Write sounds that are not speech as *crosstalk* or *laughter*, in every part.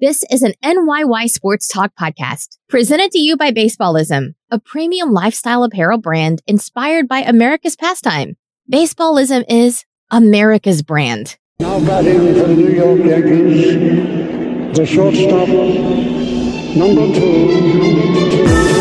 This is an NYY Sports Talk podcast presented to you by Baseballism, a premium lifestyle apparel brand inspired by America's pastime. Baseballism is America's brand. Now batting for the New York Yankees, the shortstop, number two. Welcome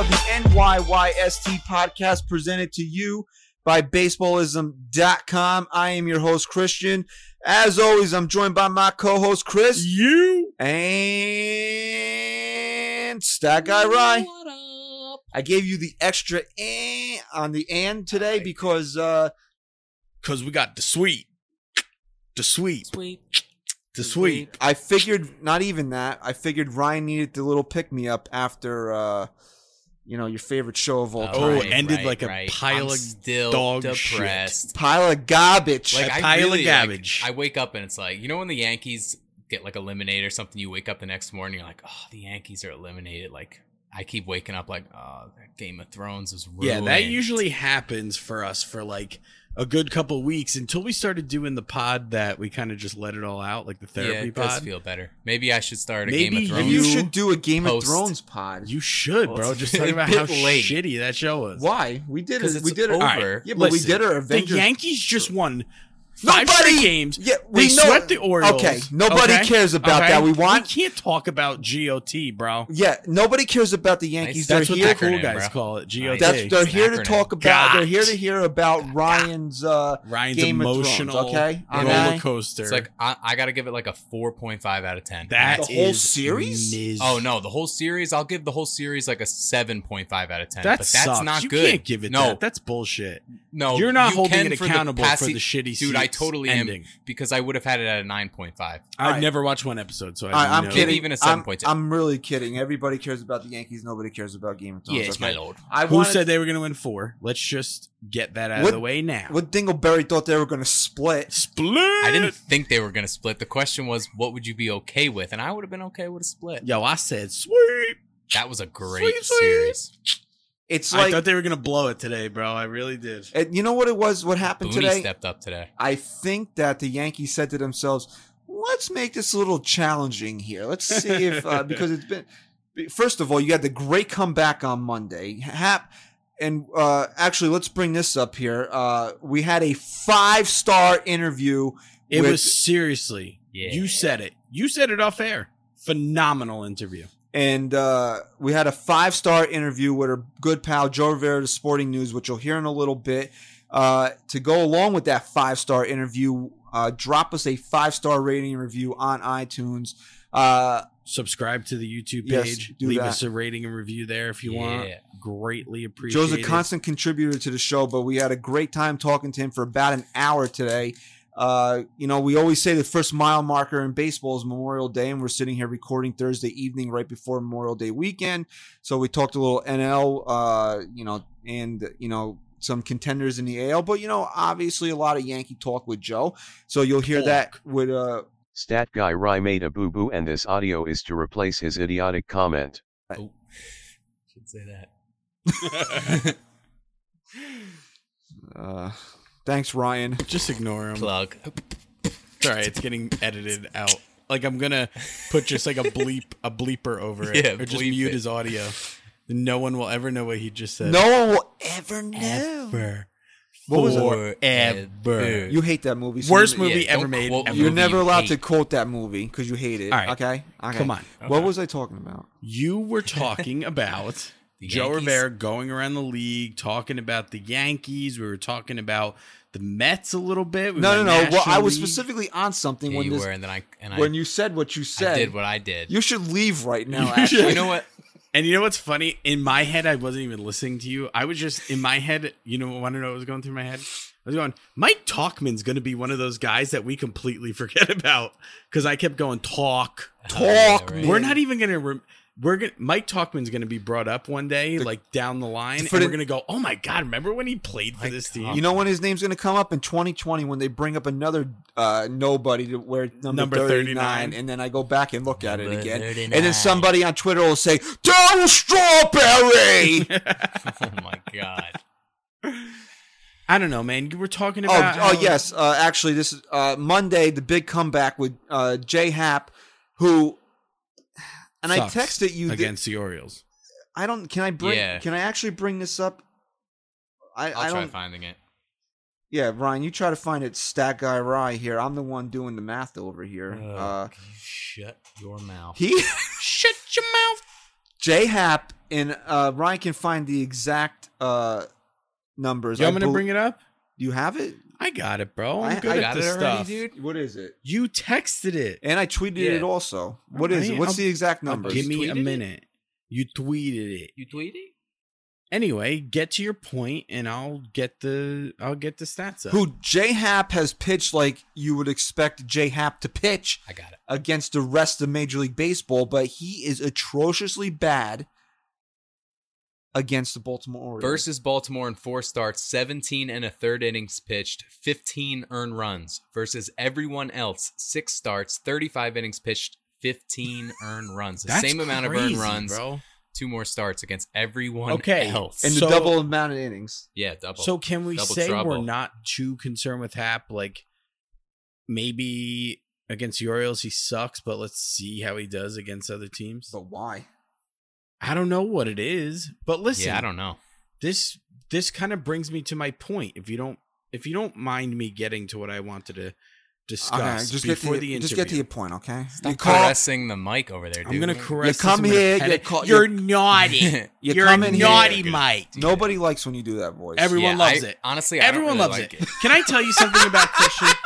of the NYYST podcast presented to you by baseballism.com. I am your host, Christian. As always, I'm joined by my co host, Chris. You And Stat Guy Rye. I gave you the extra eh on the and today because uh, because we got the sweet, the sweet, Sweet. the sweet. I figured not even that. I figured Ryan needed the little pick me up after uh, you know your favorite show of all oh, time. Oh, it ended like a pile I'm of still dog depressed. pile of garbage. Like A I pile of really, garbage. Like, I wake up and it's like you know when the Yankees get like eliminated or something. You wake up the next morning, you're like, oh, the Yankees are eliminated. Like I keep waking up like, oh, that Game of Thrones was ruined. Yeah, that usually happens for us for like a good couple weeks until we started doing the pod that we kind of just let it all out, like the yeah, therapy it does pod. feel better. Maybe I should start a Maybe Game of Thrones. Maybe you you should do a Game post- of Thrones pod. You should, Well, bro. Just a talking about bit how late. shitty that show was. Why? We did it. We did it. over. All right. Yeah, but we Listen, did our The Yankees just won five Nobody- straight games. Yeah, they we know- swept the Orioles. Okay, nobody okay? cares about Okay? that. We want- We can't talk about GOT, bro. Yeah, nobody cares about the Yankees. That's they're what here. the cool guys bro. call it. GOT. That's they're It's here to talk about. They're here to hear about Ryan's uh, Ryan's Game emotional of Thrones. Okay, roller coaster. It's like I, I got to give it like a 4.5 out of 10. that The whole is series? mis- Oh no, the whole series. I'll give the whole series like a seven point five out of ten. that but that's sucks. not you good. can't give it no, that. That's bullshit. no. You're not you holding can it accountable for the shitty Dude, I seats totally ending. am because I would have had it at a nine point five. I've Alright. never watched one episode, so I, I am know. kidding. Even a I'm, 7.2. I'm really kidding. Everybody cares about the Yankees. Nobody cares about Game of Thrones. Yes, okay? my lord. I Who wanted- said they were going to win four? Let's just get that out What- of the way now. What Dingleberry thought they were going to split. Split. I didn't think they were gonna split. The question was, what would you be okay with? And I would have been okay with a split. Yo, I said sweet. That was a great Sweet, sweet. Series. It's I thought they were going to blow it today, bro. I really did. and you know what it was? What happened Booney today? stepped up today. I think that the Yankees said to themselves, "Let's make this a little challenging here. Let's see if uh, *laughs* because it's been first of all, you had the great comeback on Monday. Happ, and uh, actually, let's bring this up here. Uh, we had a five star interview. It with- was seriously. Yeah. You said it. You said it off air. Phenomenal interview. And uh, we had a five star interview with our good pal Joe Rivera of Sporting News, which you'll hear in a little bit. Uh, to go along with that five star interview, uh, drop us a five star rating and review on iTunes. Uh, Subscribe to the YouTube Yes, page. do Leave that. us a rating and review there if you want. Greatly appreciate Joe's a constant contributor to the show, but we had a great time talking to him for about an hour today. Uh, you know, we always say the first mile marker in baseball is Memorial Day, and we're sitting here recording Thursday evening right before Memorial Day weekend. So we talked a little NL, uh, you know, and you know some contenders in the AL, but you know, obviously a lot of Yankee talk with Joe. So you'll hear that with uh, Stat Guy Rye made a boo boo and this audio is to replace his idiotic comment. Oh, should say that. *laughs* *laughs* uh thanks Ryan. *laughs* Just ignore him. Plug. It's. It's getting edited out. Like I'm gonna put just like a bleep, a bleeper over it, *laughs* Yeah, or just mute it. his audio. No one will ever know what he just said. No one will ever know. ever. What was it? Forever. You hate that movie. so Worst you- movie Yeah, ever made. ever. You're movie never you allowed to quote that movie because you hate it. All right. Okay? okay. Come on. What was I talking about? You were talking about *laughs* The Joe Yankees? Rivera going around the league, talking about the Yankees. We were talking about the Mets a little bit. We No, no, no. Well, I was League. specifically on something Yeah, when you this were, and then I and I, when you said what you said. I did what I did. you should leave right now. *laughs* You Actually, you know what? And you know what's funny? In my head, I wasn't even listening to you. I was just in my head. You know, want to know what was going through my head? I was going, Mike Tauchman's going to be one of those guys that we completely forget *laughs* about because I kept going talk. Talk, right. We're not even going to. We're gonna Mike Tauchman's going to be brought up one day, The- like down the line, for and the- we're going to go, "Oh my god, remember when he played for Mike this team?" You know when his name's going to come up in 2020 when they bring up another uh, nobody to wear number, Number 39, 39. and then I go back and look at it again, 39. and then somebody on Twitter will say, "Darryl Strawberry." *laughs* *laughs* oh my god. I don't know, man. You were talking oh, about. oh how- yes. Uh, actually, this is uh, Monday. The big comeback with uh, Jay Happ, who, and sucks I texted you. that- against the Orioles. I don't. Can I bring? Yeah. Can I actually bring this up? I, I'll I try don't. finding it. Yeah, Ryan, you try to find it. Stat guy Rye here. I'm the one doing the math over here. Uh, Uh, can you shut your mouth. he *laughs* Shut your mouth. J Happ and uh, Ryan can find the exact uh, numbers. You I want me to bel- bring it up? Do you have it? I got it, bro. I'm I- good I at got this it already, stuff. dude? What is it? You texted it. And I tweeted Yeah. it also. What is Alright, it? What's I'll- the exact uh, I'll- numbers? Give me a tweeted it? minute. You tweeted it. You tweeted? Anyway, get to your point, and I'll get the I'll get the stats up. Who J Happ has pitched like you would expect J Happ to pitch I got it. against the rest of Major League Baseball, but he is atrociously bad against the Baltimore Orioles. Versus Baltimore in four starts, 17 and a third innings pitched, 15 earned runs. Versus everyone else, six starts, 35 innings pitched, 15 *laughs* earned runs. The same amount of earned runs, bro. two more starts against everyone Okay, else. and the double amount of innings. yeah, double. So can we Double say trouble. we're not too concerned with Happ? Like maybe against the Orioles he sucks, but let's see how he does against other teams. But why? I don't know what it is, but listen, yeah, I don't know. this this kind of brings me to my point. If you don't if you don't mind me getting to what I wanted to discuss Okay, just get before to the your, interview, just get to your point, okay? Stop You call, caressing the mic over there, dude. I'm gonna caress. You come this, gonna here, you it. call- You're you- naughty. *laughs* you You're come in naughty, Good. Mike. nobody likes when you do that voice. Everyone Yeah, loves I- it. Honestly, I don't Everyone really loves like it. Can I tell you something about Christian? *laughs*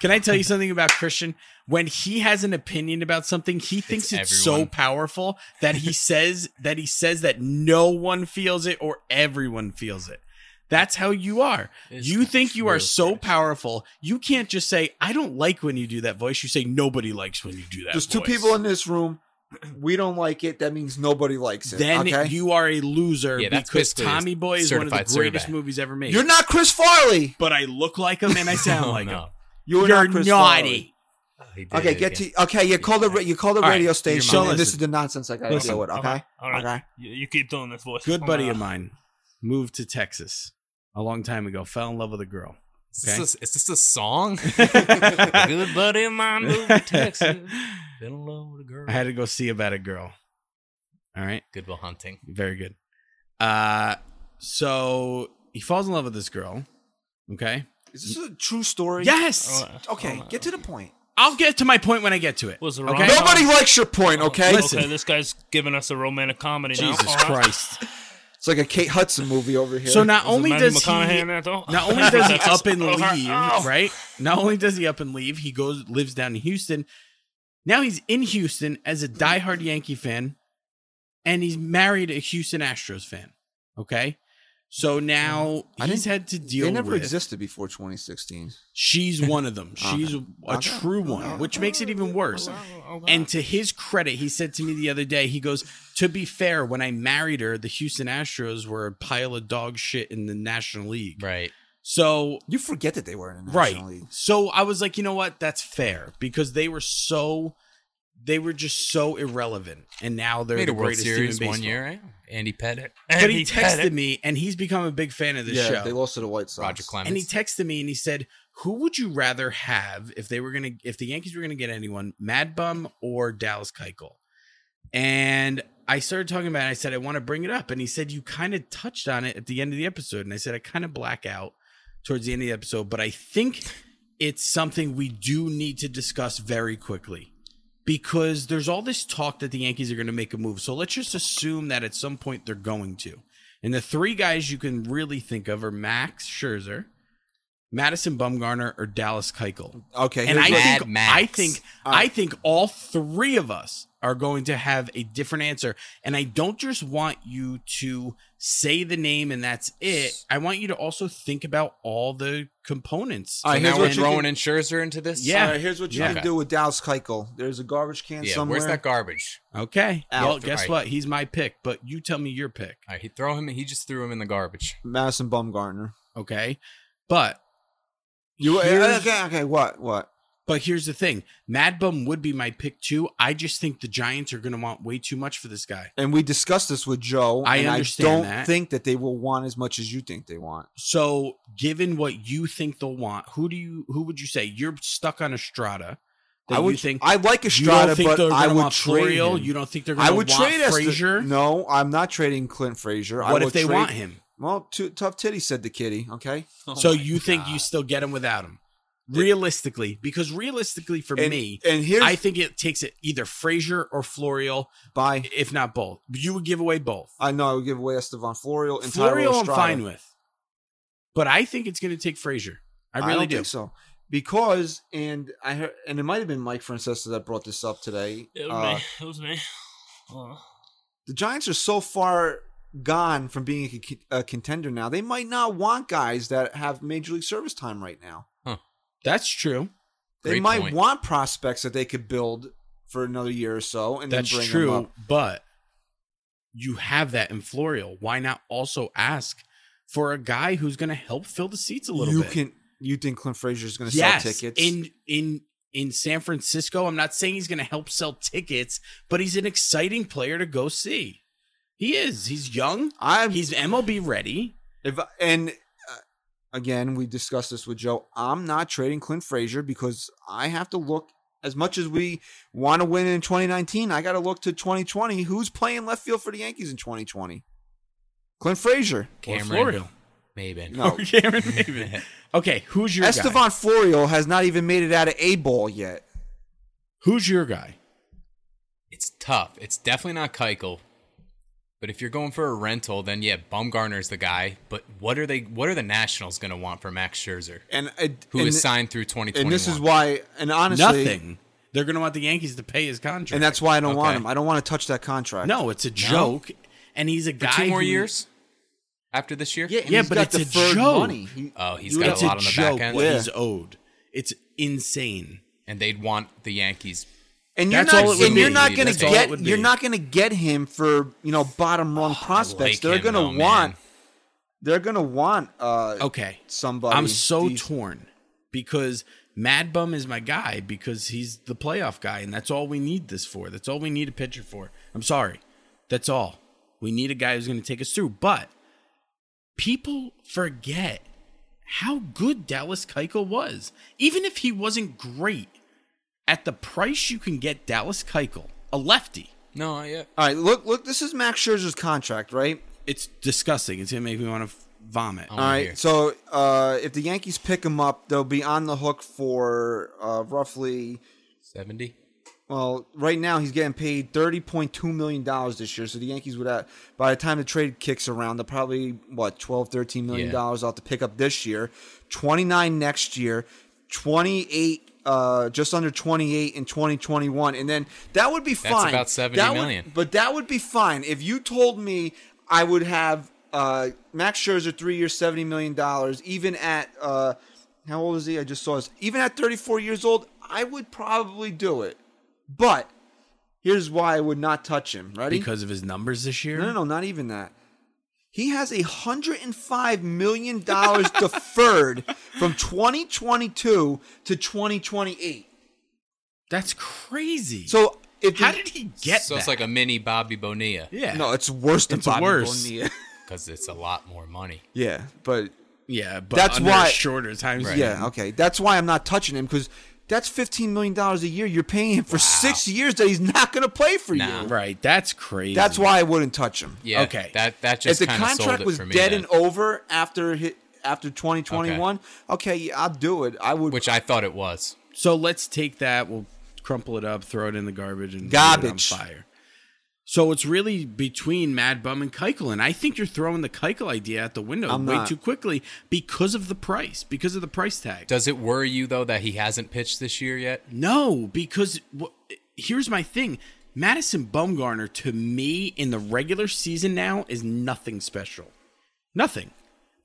Can I tell you something about Christian? When he has an opinion about something, he thinks it's, so powerful that he *laughs* says that he says that no one feels it or everyone feels it. That's how you are. It's you think you are so Christian. powerful. You can't just say, I don't like when you do that voice. You say, nobody likes when you do that There's two people in this room. *clears throat* We don't like it. That means nobody likes it. Then okay? you are a loser Yeah, that's because Tommy Boy is one of the greatest survey. movies ever made. You're not Chris Farley. but I look like him and I sound *laughs* Oh, like no. him. You're, You're not Chris naughty. Oh, did Okay, get again. to okay. You call the you call the All right, radio your station, mom. and this is the nonsense I got to deal with. Okay, All right. okay. You, you keep doing this voice. Good I'm buddy of mine moved to Texas a long time ago, fell in love with a girl. Is this, a, is this a song? *laughs* Good buddy of mine moved to Texas. Been in love with a girl. I had to go see about a girl. All right. Good Will Hunting. Very good. Uh so he falls in love with this girl. Okay. Is this a true story? Yes. Oh, oh, oh Okay, oh, get to the point. I'll get to my point when I get to it. Was it okay? wrong? Nobody likes your point. Okay, Listen. Okay, this guy's giving us a romantic comedy. Jesus All right. Christ. it's like a Kate Hudson movie over here. So not Was only Matthew does he in that. Not only *laughs* does he up and oh, leave, oh. right? Not only does he up and leave, he goes lives down in Houston. Now he's in Houston as a diehard Yankee fan, and he's married a Houston Astros fan. Okay, so now I he's had to deal they never with. existed before 2016. She's one of them. *laughs* She's a, a Okay. true one, which makes it even worse. And to his credit, he said to me the other day, he goes, To be fair, when I married her, the Houston Astros were a pile of dog shit in the National League. Right. So You forget that they were in the right. League. So I was like, you know what? That's fair because they were so they were just so irrelevant, and now they're Made the a World greatest team in baseball. one year, right? Andy Pettitte. But he texted Pettitte. me, and he's become a big fan of the yeah, show. they lost to the White Sox. Roger Clemens. and he texted me and he said, "Who would you rather have if they were gonna if the Yankees were gonna get anyone, Mad Bum or Dallas Keuchel?" And I started talking about it. I said I want to bring it up, and he said you kind of touched on it at the end of the episode, and I said I kind of black out towards the end of the episode, but I think it's something we do need to discuss very quickly because there's all this talk that the Yankees are going to make a move. So let's just assume that at some point they're going to. And the three guys you can really think of are Max Scherzer, Madison Bumgarner, or Dallas Keuchel. Okay, And I think Max. I think right. I think all three of us are going to have a different answer. And I don't just want you to say the name and that's it. I want you to also think about all the components. All So now here's we're what throwing can- in Scherzer into this. Yeah. All right, here's what you Yeah. can do with Dallas Keuchel. There's a garbage can Yeah. somewhere. Where's that garbage? Okay. Out. Well, guess Right. what? He's my pick, but you tell me your pick. All right, he throw him. He just threw him in the garbage. Madison Bumgarner. Okay. But You uh, okay? Okay. What? What? But here's the thing: Mad Bum would be my pick too. I just think the Giants are going to want way too much for this guy. And we discussed this with Joe. I and understand I don't that. think that they will want as much as you think they want. So, given what you think they'll want, who do you who would you say you're stuck on Estrada? That I would think I like you Estrada, but I would want trade Florial? him. You don't think they're going I to would want trade Est- Frazier? No, I'm not trading Clint Frazier. What will if they trade- want him? Well, too, tough titty said the kitty. Okay. so Oh my you think you still get him without him? Realistically, because realistically for And, me, and here's I think it takes it either Frazier or Florial, by if not both. You would give away both. I know I would give away Estevan Florial and Tyler Florial, I'm fine with, but I think it's going to take Frazier. I really don't do. think so because and I heard and it might have been Mike Francesa that brought this up today. It was Uh, me. It was me. The Giants are so far gone from being a, a contender now. They might not want guys that have major league service time right now. That's true. They Great might point. want prospects that they could build for another year or so, and That's then bring true. them up. But you have that in Florial. Why not also ask for a guy who's going to help fill the seats a little you bit? can. You think Clint Frazier is going to yes, sell tickets? in in in San Francisco. I'm not saying he's going to help sell tickets, but he's an exciting player to go see. He is. He's young. I'm He's MLB ready. If and again, we discussed this with Joe. I'm not trading Clint Frazier because I have to look. As much as we want to win in 2019, I got to look to 2020. Who's playing left field for the Yankees in 2020? Clint Frazier. Or Cameron Florial. Maybe. No. *laughs* Or Cameron *laughs* Maven. Okay, who's your guy? Estevan Florial has not even made it out of A ball yet. Who's your guy? It's tough. It's definitely not Keuchel. But if you're going for a rental, then yeah, Bumgarner's the guy. But what are they? What are the Nationals going to want for Max Scherzer, And uh, who and, is signed through 2021? and this is why. And honestly, Nothing. They're going to want the Yankees to pay his contract. And that's why I don't want him. I don't want to touch that contract. no, it's a joke. And he's a for guy two more who- years after this year. Yeah, Yeah, but got it's a deferred joke. money. He- Oh, he's you got would a lot a on the joke back end. what Yeah. he's owed. It's insane. and they'd want the Yankees. And you're That's not, all it would and you're not going to get you're not going to get him for you know bottom rung prospects. like they're going to man. want they're going to want uh Okay. somebody. I'm so These- torn because Mad Bum is my guy because he's the playoff guy, and that's all we need this for. That's all we need a pitcher for. I'm sorry. That's all. We need a guy who's going to take us through. But people forget how good Dallas Keuchel was. Even if he wasn't great, at the price you can get Dallas Keuchel, a lefty, No, yeah. All right, look look. This is Max Scherzer's contract, right? it's disgusting. It's going to make me want to vomit. All right. All wanna right. hear. So uh, if the Yankees pick him up, they'll be on the hook for uh, roughly. Seventy. Well, right now he's getting paid thirty point two million dollars this year. So the Yankees would have, by the time the trade kicks around, they'll probably what 12, 13 million dollars off to pick up this year, twenty nine next year, twenty eight, uh, just under twenty eight in twenty twenty one, and then that would be fine. That's about 70 That would- but that would be fine if you told me I would have uh, Max Scherzer three years, seventy million dollars, even at uh, how old is he? I just saw this. Even at thirty four years old, I would probably do it. But here's why I would not touch him. Ready? Because of his numbers this year? no, no, no, not even that. He has a hundred and five million dollars *laughs* deferred from 2022 to 2028. That's crazy. So if how the- did he get so that? it's like a mini Bobby Bonilla yeah. No, it's worse than It's Bobby worse. Bonilla. *laughs* because it's a lot more money. yeah, but Yeah, but That's under why- a shorter time span. yeah, okay. That's why I'm not touching him because that's 15 million dollars a year. You're paying him for six years that he's not going to play for Nah. you. Right. That's crazy. That's why I wouldn't touch him. Yeah. Okay. That that if just the kind of sold contract it was for me. dead then, and over after hit after 2021, okay, yeah, I'll do it. I would. which I thought it was. So let's take that. We'll crumple it up, throw it in the garbage, and Garbage. Set it on fire. So it's really between Mad Bum and Keuchel, and I think you're throwing the Keuchel idea out the window I'm way not. too quickly because of the price, because of the price tag. Does it worry you though that he hasn't pitched this year yet? No, because wh- here's my thing: Madison Bumgarner to me in the regular season now is nothing special. Nothing.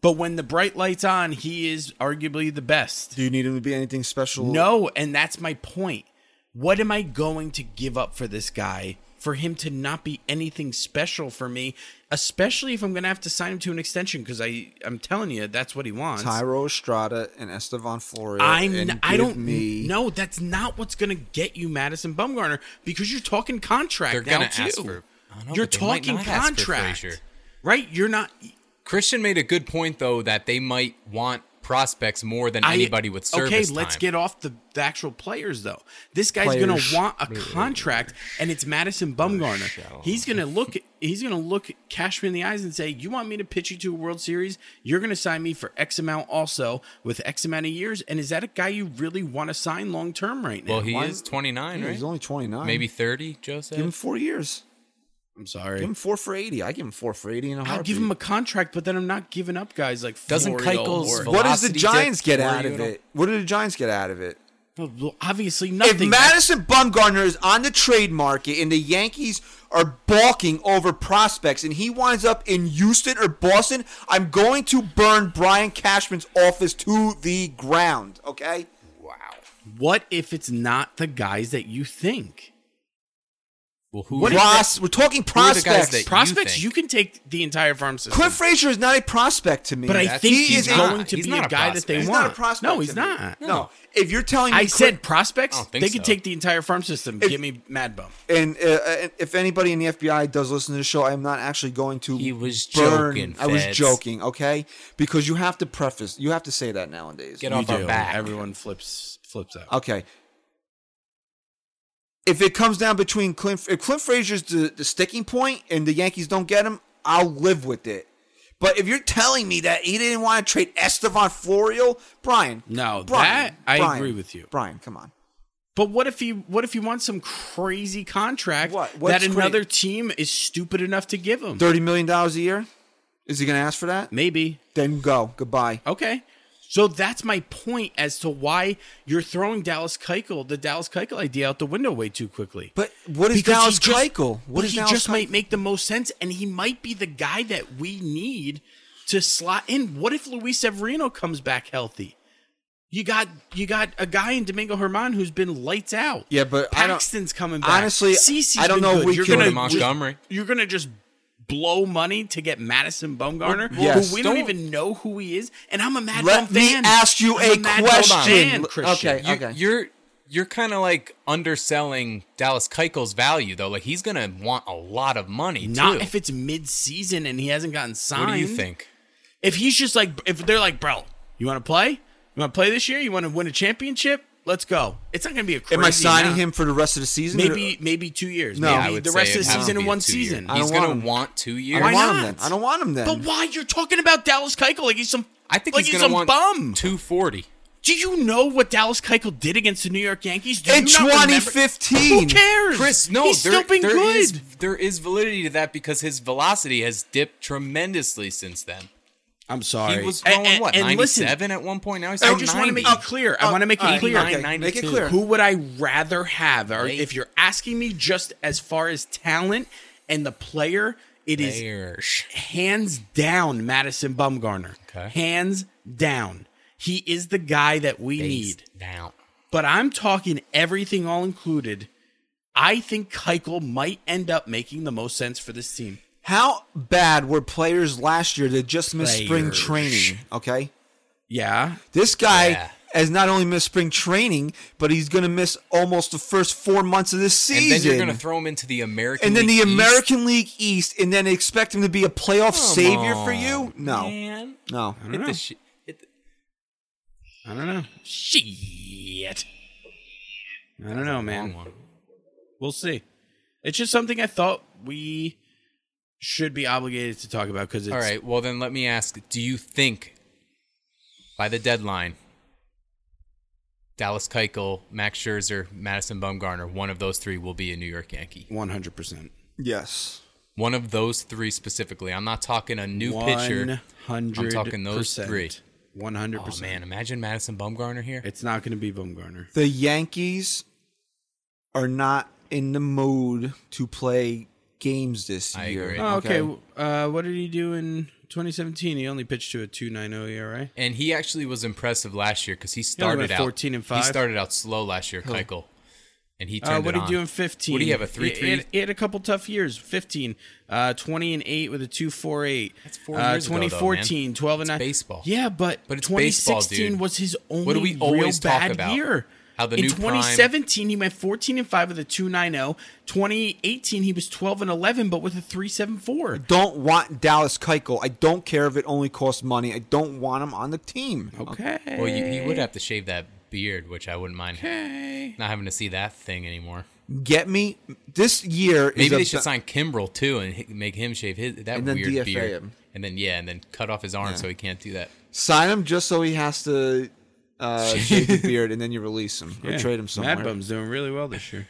But when the bright lights on, he is arguably the best. Do you need him to be anything special? No, and that's my point. What am I going to give up for this guy for him to not be anything special for me, especially if I'm going to have to sign him to an extension because I I'm telling you that's what he wants. Thairo Estrada and Estevan Florial. I'm and I give don't me No, that's not what's going to get you Madison Bumgarner because you're talking contract They're gonna ask for. I know, you're but they might talking not ask for contract. Right? You're not Christian made a good point though that they might want prospects more than I- anybody with service Okay, time. let's get off the, the actual players though. This guy's gonna want a contract, and it's Madison Bumgarner. He's gonna look. He's gonna look Cashman in the eyes and say, "You want me to pitch you to a World Series? You're gonna sign me for X amount, also with X amount of years." And is that a guy you really want to sign long term right now? Well, he Why- is 29, Yeah, right? He's only 29. Maybe 30, Joe said. Give him four years. I'm sorry. Give him four for 80. I give him four for 80 in a I'll give him a contract, but then I'm not giving up guys like Doesn't Florial Keuchel's What does the Giants get out of it? What do the Giants get out of it? Well, obviously nothing. If. Madison Bumgarner is on the trade market and the Yankees are balking over prospects and he winds up in Houston or Boston, I'm going to burn Brian Cashman's office to the ground, okay? Wow. What if it's not the guys that you think? Well, who What is is Pros- we're talking Who are the guys prospects. that- Prospects, think? you, can take the entire farm system. Clint Frazier is not a prospect to me. But I That's- think he he's is going a- to he's be a a guy that they. He's want. not a prospect. No, he's to me. not. No. If you're telling me I Cliff- said prospects. I don't They could take the entire farm system. If- Give me Mad Bum. and uh, if anybody in the FBI does listen to the show, I'm not actually going to. He was burn. joking, I was joking, okay? Because you have to preface. You have to say that nowadays. Get You off our back. Everyone flips flips out. Okay. If it comes down between Clint, if Clint Frazier's the, the sticking point and the Yankees don't get him, I'll live with it. But if you're telling me that he didn't want to trade Estevan Florial, Brian, No, Brian, that I Brian, agree with you. Brian, come on. But what if he what if he wants some crazy contract What? that another team is stupid enough to give him? Thirty million dollars a year? Is he going to ask for that? Maybe. Then go. Goodbye. Okay. So that's my point as to why you're throwing Dallas Keuchel, the Dallas Keuchel idea out the window way too quickly. But what is Because Dallas just- Keuchel? What but is he Dallas just Keuchel? might make the most sense, and he might be the guy that we need to slot in. What if Luis Severino comes back healthy? You got you got a guy in Domingo Germán who's been lights out. Yeah, but I don't- Paxton's coming back. honestly, CC's I don't been know if good. we you're gonna Montgomery. You're gonna just blow money to get Madison Bumgarner, Well, yes. who we don't, Don't- even know who he is. And I'm a Mad Let Bum me ask you I'm a Mad Bum question. fan, L- Christian. okay. You, You're you're kind of like underselling Dallas Keuchel's value though. Like he's gonna want a lot of money Not too. if it's mid-season and he hasn't gotten signed. what do you think? If he's just like, if they're like, bro, you want to play? You want to play this year? You want to win a championship? Let's go. It's not going to be a crazy Am I signing amount. him for the rest of the season? Maybe, maybe two years. No. maybe I I would the say rest of the season to in one a two-year. season. He's gonna want him. want two I years. don't Why want him not? then. I don't want him then. But why you're talking about Dallas Keuchel like he's some? I think like he's, he's, gonna some want bum. two forty. Do you know what Dallas Keuchel did against the New York Yankees? Do in you not remember- 2015. Who cares? Chris, no, he's there, still been there good. is- there is validity to that because his velocity has dipped tremendously since then. I'm sorry. He was throwing and- what and ninety listen, at one point. Now he's I just want to make it clear. I want to make it right, clear. okay, make it clear. Who would I rather have? Or if you're asking me just as far as talent and the player, it is Bears. hands down Madison Bumgarner. Okay. Hands down. He is the guy that we Face need. down. But I'm talking everything all included. I think Keuchel might end up making the most sense for this team. How bad were players last year that just missed spring training? Okay. Yeah. This guy Yeah. has not only missed spring training, but he's going to miss almost the first four months of this season. And then you're gonna throw him into the American. And then the East? American League East, and then expect him to be a playoff Come savior for you? No, man. no. I don't Hit know. the the- I don't know. Shit. I don't know, man. We'll see. It's just something I thought we should be obligated to talk about because it's All right. Well, then let me ask: Do you think by the deadline, Dallas Keuchel, Max Scherzer, Madison Bumgarner, one of those three will be a New York Yankee? one hundred percent. Yes. One of those three specifically. I'm not talking a new pitcher. Hundred. I'm talking those three. One hundred percent. Oh, man, imagine Madison Bumgarner here. It's not going to be Bumgarner. The Yankees are not in the mood to play games this I year. agree. Oh, okay. Uh, what did he do in 2017? He only pitched to a 2.90 ERA. And he actually was impressive last year because he only started went out 14 and five. He started out slow last year, Keuchel, and he Uh, turned what it did he do in 15? What do you have, a He- 3-3? He, had, he had a couple tough years. 15, uh, 20 and 8 with a 2.48. That's four uh, years ago, though, 2014, 12 and It's 9. baseball. Yeah, but, But it's baseball, 2016 dude. was his only What do we always real talk bad about? year. How the in new prime- 2017 he went 14 and 5 with a 2.90. 2018 he was 12 and 11 but with a 3.74. Don't want Dallas Keuchel. I don't care if it only costs money. I don't want him on the team. Okay. Well, you, he would have to shave that beard, which I wouldn't mind Okay. not having to see that thing anymore. Get me this year. is Maybe a they should ba- sign Kimbrel too and make him shave his that And then weird DFA beard, him. and then yeah, and then cut off his arm so he can't do that. sign him just so he has to uh, *laughs* shave the beard, and then you release him or Yeah. trade him somewhere. Mad Bum's doing really well this year.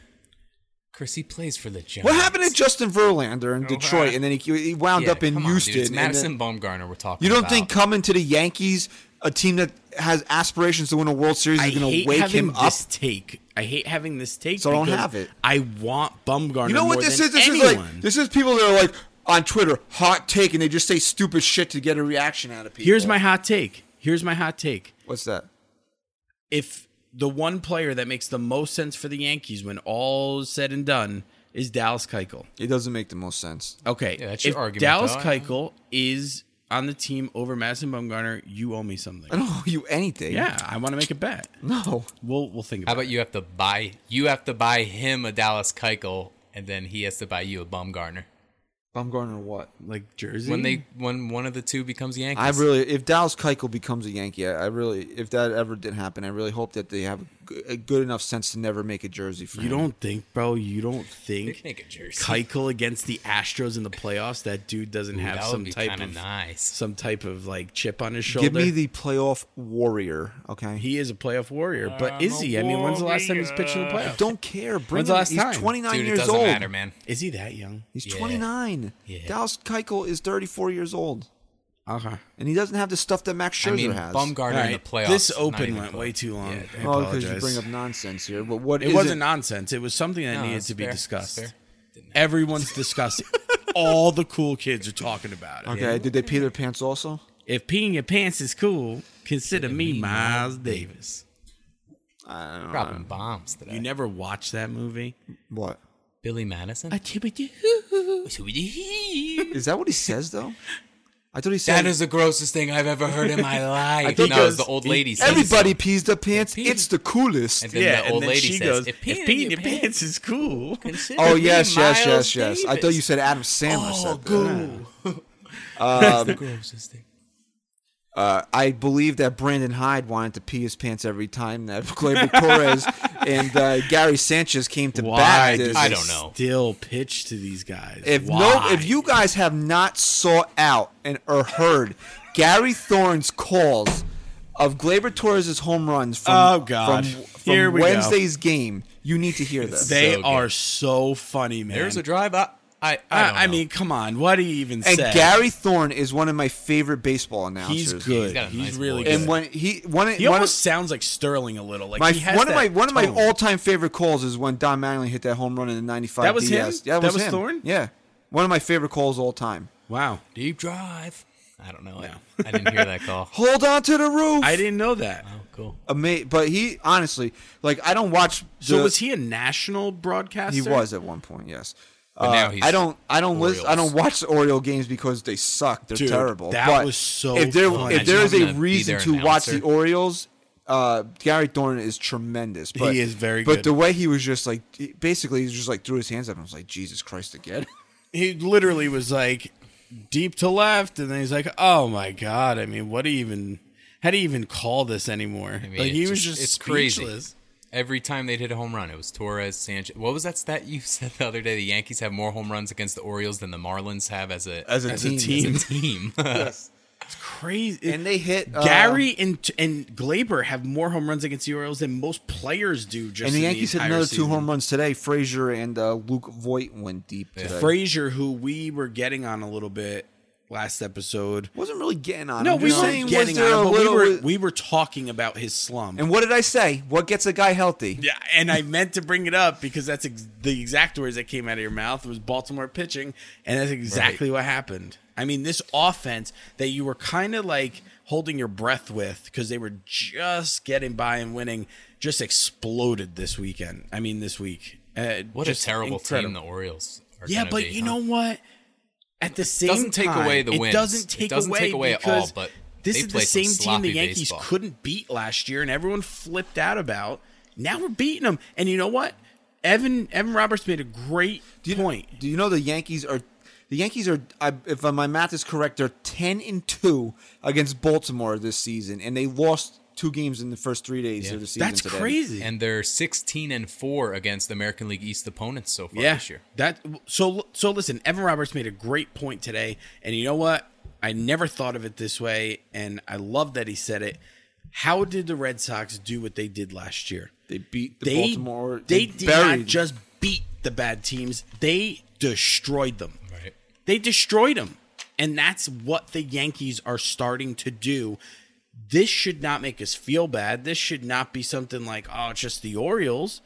Chris, he plays for the Giants. What happened to Justin Verlander in Detroit, and then he, he wound Yeah, up in come on, dude. Houston? It's and Madison then- Bumgarner we're talking. you don't about. think coming to the Yankees, a team that has aspirations to win a World Series, is going to wake having him up? this take. I hate having this take. So don't because have it. I want Bumgarner. You know what more this than is? This anyone. is like this is people that are like on Twitter, hot take, and they just say stupid shit to get a reaction out of people. Here's my hot take. Here's my hot take. what's that? If the one player that makes the most sense for the Yankees when all is said and done is Dallas Keuchel. It doesn't make the most sense. Okay, Yeah, that's your if argument, Dallas though. Keuchel is on the team over Madison Bumgarner, you owe me something. I don't owe you anything. Yeah, I want to make a bet. No. We'll we'll think about. It. How about. about you have to buy you have to buy him a Dallas Keuchel, and then he has to buy you a Bumgarner Bumgarner what? like Jersey when they when one of the two becomes Yankees. I really, if Dallas Keuchel becomes a Yankee, I, I really, if that ever did happen, I really hope that they have a good, enough sense to never make a jersey for You him. don't think, bro? You don't think make a jersey. Keuchel against the Astros in the playoffs? That dude doesn't Ooh, have some type kinda nice. some type of like chip on his shoulder. Give me the playoff warrior, okay? he is a playoff warrior, but is he? I mean, when's the last time he's pitched in the I playoffs? don't care. Bring When's the him. last He's time? 29 Dude, it years doesn't old. matter, man. Is he that young? He's Yeah. 29. Yeah. Dallas Keuchel is 34 years old, Okay. and he doesn't have the stuff that Max Scherzer I mean, has. Bumgarner All in right, the playoffs. This open went close. way too long. Yeah, I Oh, because apologize. you bring up nonsense here. But what it is wasn't nonsense. It was something that No, needed to be fair. discussed. It's fair. Didn't- Everyone's *laughs* discussing. All the cool kids are talking about it. Okay, did they pee their pants also? If peeing your pants is cool, consider me Miles Davis. I don't know. Dropping bombs today. You never watched that movie? What? Billy Madison. Is that what he says though? *laughs* I thought he said That is the grossest thing I've ever heard in my *laughs* life. thought no, that was- was the old lady. says everybody so. pees their pants. Pee- It's the coolest. And then the old lady she says, goes, "If "If peeing your pants is cool." Oh yes, yes, Miles yes, yes. I thought you said Adam Sandler Oh, said that. cool. *laughs* Um, That's the grossest thing. Uh, I believe that Brandon Hyde wanted to pee his pants every time that *laughs* Gleyber Torres and uh, Gary Sanchez came to Why bat. do I don't know. Still pitch to these guys. If Why? no, if you guys have not sought out and or heard Gary Thorne's calls of Gleyber Torres' home runs from, Oh, God. from, from Here we go. Wednesday's game, you need to hear this. they so good. are so funny, man. There's a drive. I, I, I, I, don't I know. mean, come on. What do you even say and say? Gary Thorne is one of my favorite baseball announcers. he's good. He's got a He's nice really voice. good. And when he one, he one almost sounds like Sterling a little. Like my he has one of my that one of my all time favorite calls is when Don Mattingly hit that home run in the '95. That was him? Yeah, that, That was, was him. Thorne? Yeah, one of my favorite calls all time. Wow. deep drive. I don't know. No. I, I didn't hear that call. *laughs* Hold on to the roof. I didn't know that. Oh, cool. Ama- but he honestly, like, I don't watch. So was he a national broadcaster? He was at one point. Yes. But Uh, now he's I don't. I don't listen. I don't watch the Oriole games because they suck. They're Dude, terrible. that But was so If there, funny. if there is a having to be reason to watch the. Orioles, uh, Gary Thorne is tremendous. But, He is very But good. the way he was just like, basically, he just like threw his hands up and was like, "Jesus Christ again." *laughs* He literally was like deep to left, and then he's like, "Oh my god!" I mean, what do you even? How do you even call this anymore? I mean, like he it's was just- just it's crazy. Speechless. Every time they'd hit a home run, it was Torres, Sanchez. What was that stat you *laughs* said the other day? The Yankees have more home runs against the Orioles than the Marlins have as a As a As a team, team. as a *laughs* team. It's crazy. and they hit uh, Gary and and Gleyber have more home runs against the Orioles than most players do. Just and the in Yankees hit entire another two home runs today. Frazier and uh, Luke Voit went deep today. Frazier, who we were getting on a little bit last episode. Wasn't really getting on. No, I'm we just weren't saying, was getting there on a it, but we were we were talking about his slump. And what did I say? What gets a guy healthy? yeah, and I meant to bring it up because that's ex- the exact words that came out of your mouth was Baltimore pitching, and that's exactly what happened. I mean, this offense that you were kind of like holding your breath with because they were just getting by and winning, just exploded this weekend. I mean, this week. Uh, What a terrible team the Orioles. Are Yeah, but be, you huh? know what? At the same time, Doesn't take time, away the it wins. doesn't It take doesn't away take away at all, but this they is the play some same team the Yankees baseball. couldn't beat last year, and everyone flipped out about. Now we're beating them, and you know what? Evan Evan Roberts made a great Do you, point. Do you know the Yankees are? The Yankees are, I, if my math is correct, they're ten and two against Baltimore this season, and they lost two games in the first three days Yeah. of the season. That's today. crazy. And they're 16 and 4 against American League East opponents so far yeah, this year. that so so. Listen, Evan Roberts made a great point today, and you know what? I never thought of it this way, and I love that he said it. How did the Red Sox do what they did last year? They beat the they, Baltimore. They, They, did buried. not just beat the bad teams; they destroyed them. Right. They destroyed them, and that's what the Yankees are starting to do. This should not make us feel bad. This should not be something like, "Oh, it's just the Orioles."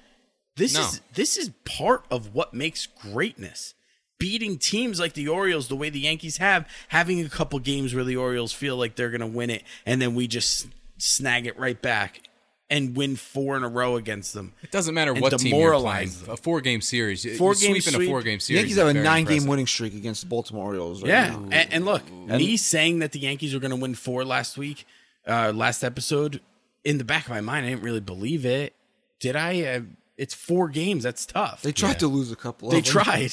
This No. is this is part of what makes greatness. Beating teams like the Orioles the way the Yankees have, having a couple games where the Orioles feel like they're going to win it, and then we just snag it right back and win four in a row against them. It doesn't matter what team you're playing. them. A four game series. Four you game sweep in sweep. a four game The series. Yankees have a very nine-game winning streak against the Baltimore Orioles. Right Yeah, now. and, and look, me saying that the Yankees were going to win four last week, uh, last episode, in the back of my mind, I didn't really believe it. Did I? Uh, it's four games. That's tough. they tried to lose a couple. They of them. tried,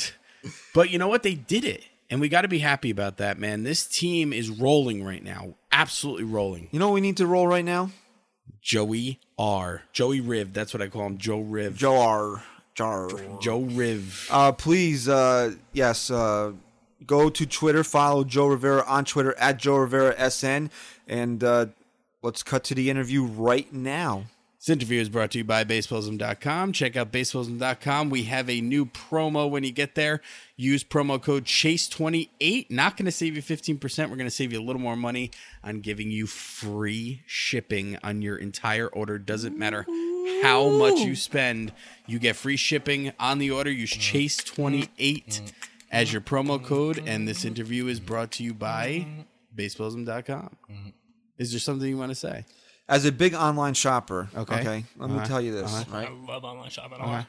but you know what? They did it, and we got to be happy about that, man. This team is rolling right now, absolutely rolling. You know what we need to roll right now? Joey R, Joey Riv. That's what I call him, Joe Riv. Joe R. Jar. Joe Riv. Uh, please, uh, yes, uh, go to Twitter, follow Joe Rivera on Twitter at Joe Rivera SN, and uh, let's cut to the interview right now. This interview is brought to you by Baseballism.com. Check out Baseballism.com. We have a new promo when you get there. Use promo code CHASE28. Not going to save you 15%. We're going to save you a little more money on giving you free shipping on your entire order. Doesn't matter how much you spend, you get free shipping on the order. Use CHASE28 as your promo code. And this interview is brought to you by Baseballism.com. Is there something you want to say? As a big online shopper, Okay. okay, let me Uh-huh. tell you this, Uh-huh. right? I love online shopping. a lot.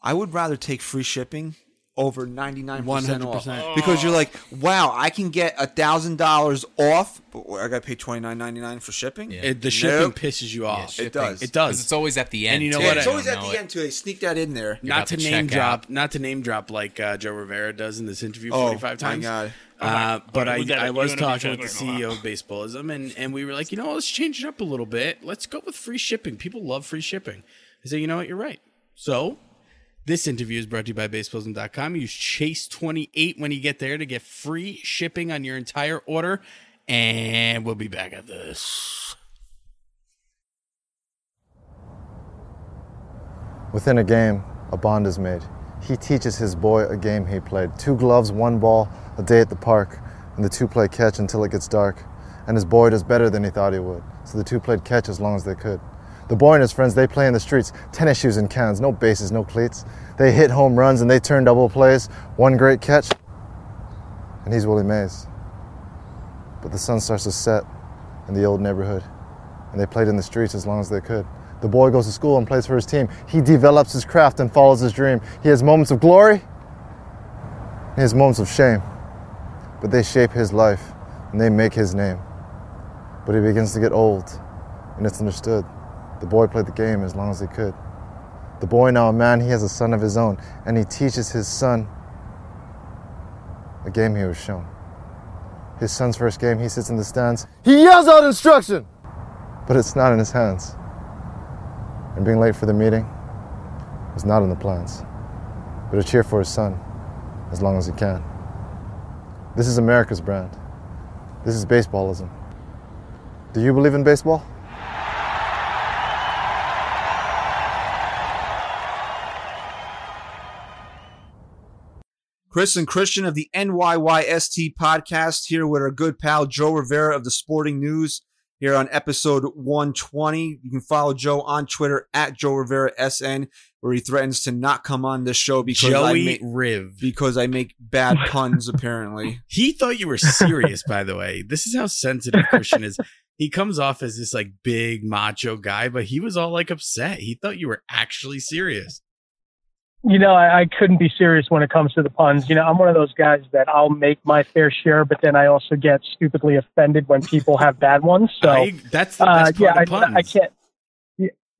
I would rather take free shipping over 99% 100%. because you're like, wow, I can get a thousand dollars off, but I got to pay twenty nine ninety nine for shipping. Yeah. It, the shipping Nope. pisses you Yeah, off. shipping. does. It does. It's always at the end. And you know too. what? It's I- always don't at the it. end too. They sneak that in there. You're not to to name drop, out. not to name drop like uh, Joe Rivera does in this interview Oh, 45 my times. God. Uh, but I, we got it. I was talking with the. CEO of Baseballism, and, and we were like, you know, let's change it up a little bit. Let's go with free shipping. People love free shipping. I said, you know what, you're right. So this interview is brought to you by Baseballism.com. Use Chase28 when you get there to get free shipping on your entire order. And we'll be back at this. Within a game, a bond is made. He teaches his boy a game he played. Two gloves, one ball, a day at the park, and the two play catch until it gets dark. And his boy does better than he thought he would, so the two played catch as long as they could. The boy and his friends, they play in the streets, tennis shoes and cans, no bases, no cleats. They hit home runs and they turn double plays, one great catch, and he's Willie Mays. But the sun starts to set in the old neighborhood, and they played in the streets as long as they could. The boy goes to school and plays for his team. He develops his craft and follows his dream. He has moments of glory, he has moments of shame, but they shape his life and they make his name. But he begins to get old, and it's understood. The boy played the game as long as he could. The boy, now a man, he has a son of his own, and he teaches his son a game he was shown. His son's first game, he sits in the stands. He yells out instruction, but it's not in his hands. And being late for the meeting was not in the plans, but a cheer for his son as long as he can. This is America's brand. This is baseballism. Do you believe in baseball? Chris and Christian of the NYYST podcast here with our good pal Joe Rivera of the Sporting News here on episode 120. You can follow Joe on Twitter at Joe Rivera SN, where he threatens to not come on this show because I Joey make Riv. because I make bad puns. *laughs* Apparently, He thought you were serious, by the way. This is how sensitive Christian is. *laughs* He comes off as this like big macho guy, but he was all like upset. He thought you were actually serious. You know, I, I couldn't be serious when it comes to the puns. You know, I'm one of those guys that I'll make my fair share, but then I also get stupidly offended when people have bad ones. So I, that's the uh, best yeah, of I, puns. I can't.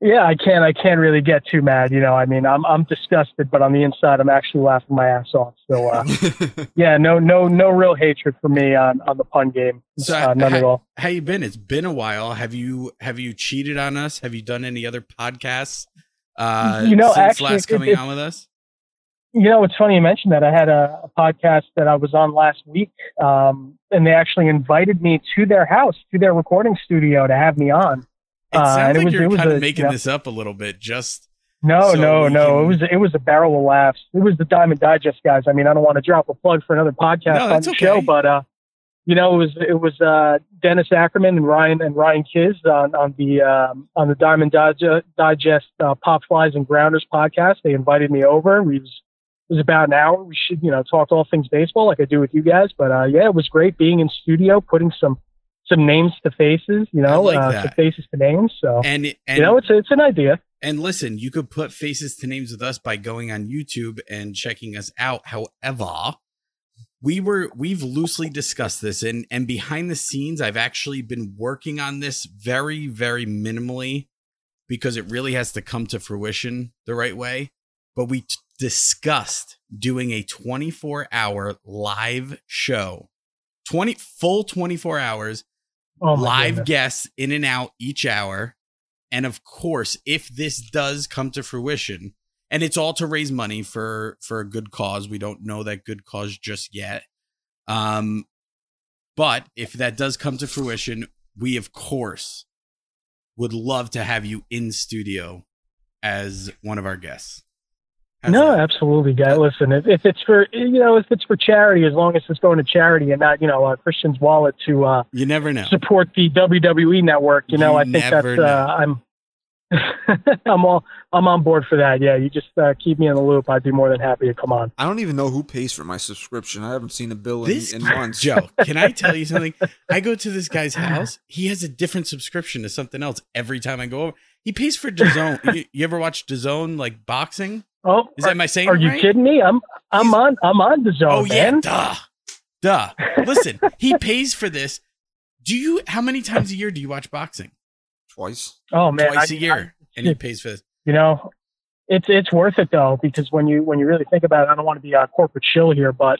Yeah, I can't. I can't really get too mad. You know, I mean, I'm I'm disgusted, but on the inside, I'm actually laughing my ass off. So, uh, *laughs* yeah, no, no, no real hatred for me on on the pun game. So, uh, none ha- at all. How you been? It's been a while. Have you have you cheated on us? Have you done any other podcasts? Uh, You know, since actually, last coming it- on with us. You know, it's funny you mentioned that. I had a, a podcast that I was on last week, um, and they actually invited me to their house, to their recording studio, to have me on. It Uh, sounds and it like was- you're it was kind a, of making you know- this up a little bit. Just No, So no, no. can- It was it was a barrel of laughs. It was the Diamond Digest guys. I mean, I don't want to drop a plug for another podcast No, on the okay. show, but uh, you know, it was it was uh, Dennis Ackerman and Ryan and Ryan Kiz on on the um, on the Diamond Digest uh, Pop Flies and Grounders podcast. They invited me over. We was it was about an hour. We should you know talk all things baseball like I do with you guys. But uh, yeah, it was great being in studio, putting some some names to faces. You know, like uh, faces to names. So and and you know, it's it's an idea. And listen, you could put faces to names with us by going on YouTube and checking us out. However, we were we've loosely discussed this and and behind the scenes I've actually been working on this very very minimally because it really has to come to fruition the right way. But we t- discussed doing a 24-hour live show. 20 full 24 hours Oh live goodness. guests in and out each hour. And of course, if this does come to fruition, and it's all to raise money for for a good cause, we don't know that good cause just yet. Um, but if that does come to fruition, we of course would love to have you in studio as one of our guests. How's no, that? absolutely, guy. Listen, if, if it's for you know, if it's for charity, as long as it's going to charity and not you know uh, Christian's wallet to uh, you never know. support the WWE network, you know, You I think that's uh, I'm *laughs* I'm all I'm on board for that. Yeah, you just uh, keep me in the loop. I'd be more than happy to come on. I don't even know who pays for my subscription. I haven't seen a bill in, This in months. Joe, can I tell you *laughs* something? I go to this guy's house. He has a different subscription to something else every time I go over. He pays for DAZN. *laughs* you, you ever watch DAZN like boxing? Oh, Is that my I saying? are you right? kidding me? I'm I'm He's- on I'm on the zone, Oh yeah, man. duh, duh. Listen, he pays for this. Do you? How many times a year do you watch boxing? Twice. Oh man, Twice I- a year, and he pays for this. you know it's it's worth it though because when you when you really think about it i don't want to be a corporate shill here but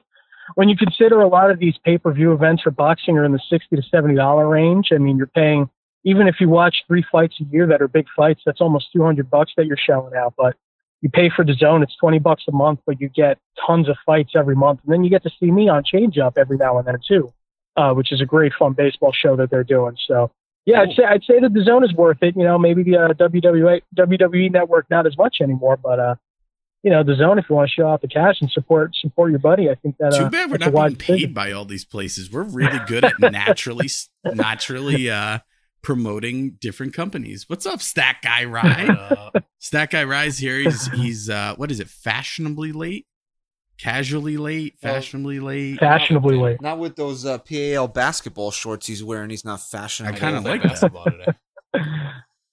when you consider a lot of these pay-per-view events for boxing are in the 60 to 70 dollar range i mean you're paying even if you watch three fights a year that are big fights that's almost 200 bucks that you're shelling out but you pay for the zone it's 20 bucks a month but you get tons of fights every month and then you get to see me on change up every now and then too uh, which is a great fun baseball show that they're doing so yeah, I'd say I'd say that the zone is worth it. You know, maybe the uh, WWE WWE network not as much anymore, but uh, you know, the zone if you want to show off the cash and support support your buddy, I think that. Too uh, bad we're not being paid decision. by all these places. We're really good at naturally, *laughs* naturally uh, promoting different companies. What's up, Stack Guy Rye? Uh, *laughs* Stack Guy Rye's here. He's he's uh, what is it? Fashionably late, casually late, fashionably late. Fashionably late. Not with those uh, PAL basketball shorts he's wearing. He's not fashionable. I kinda like basketball today. *laughs*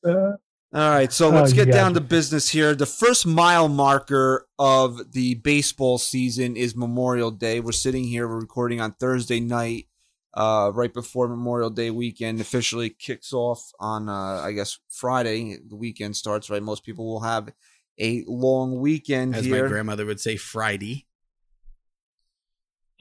Uh, All right, so Oh, let's you get down are- to business here. The first mile marker of the baseball season is Memorial Day. We're sitting here, we're recording on Thursday night, uh, right before Memorial Day weekend officially kicks off on, uh, I guess, Friday. The weekend starts, right? Most people will have a long weekend As here. my grandmother would say, Friday.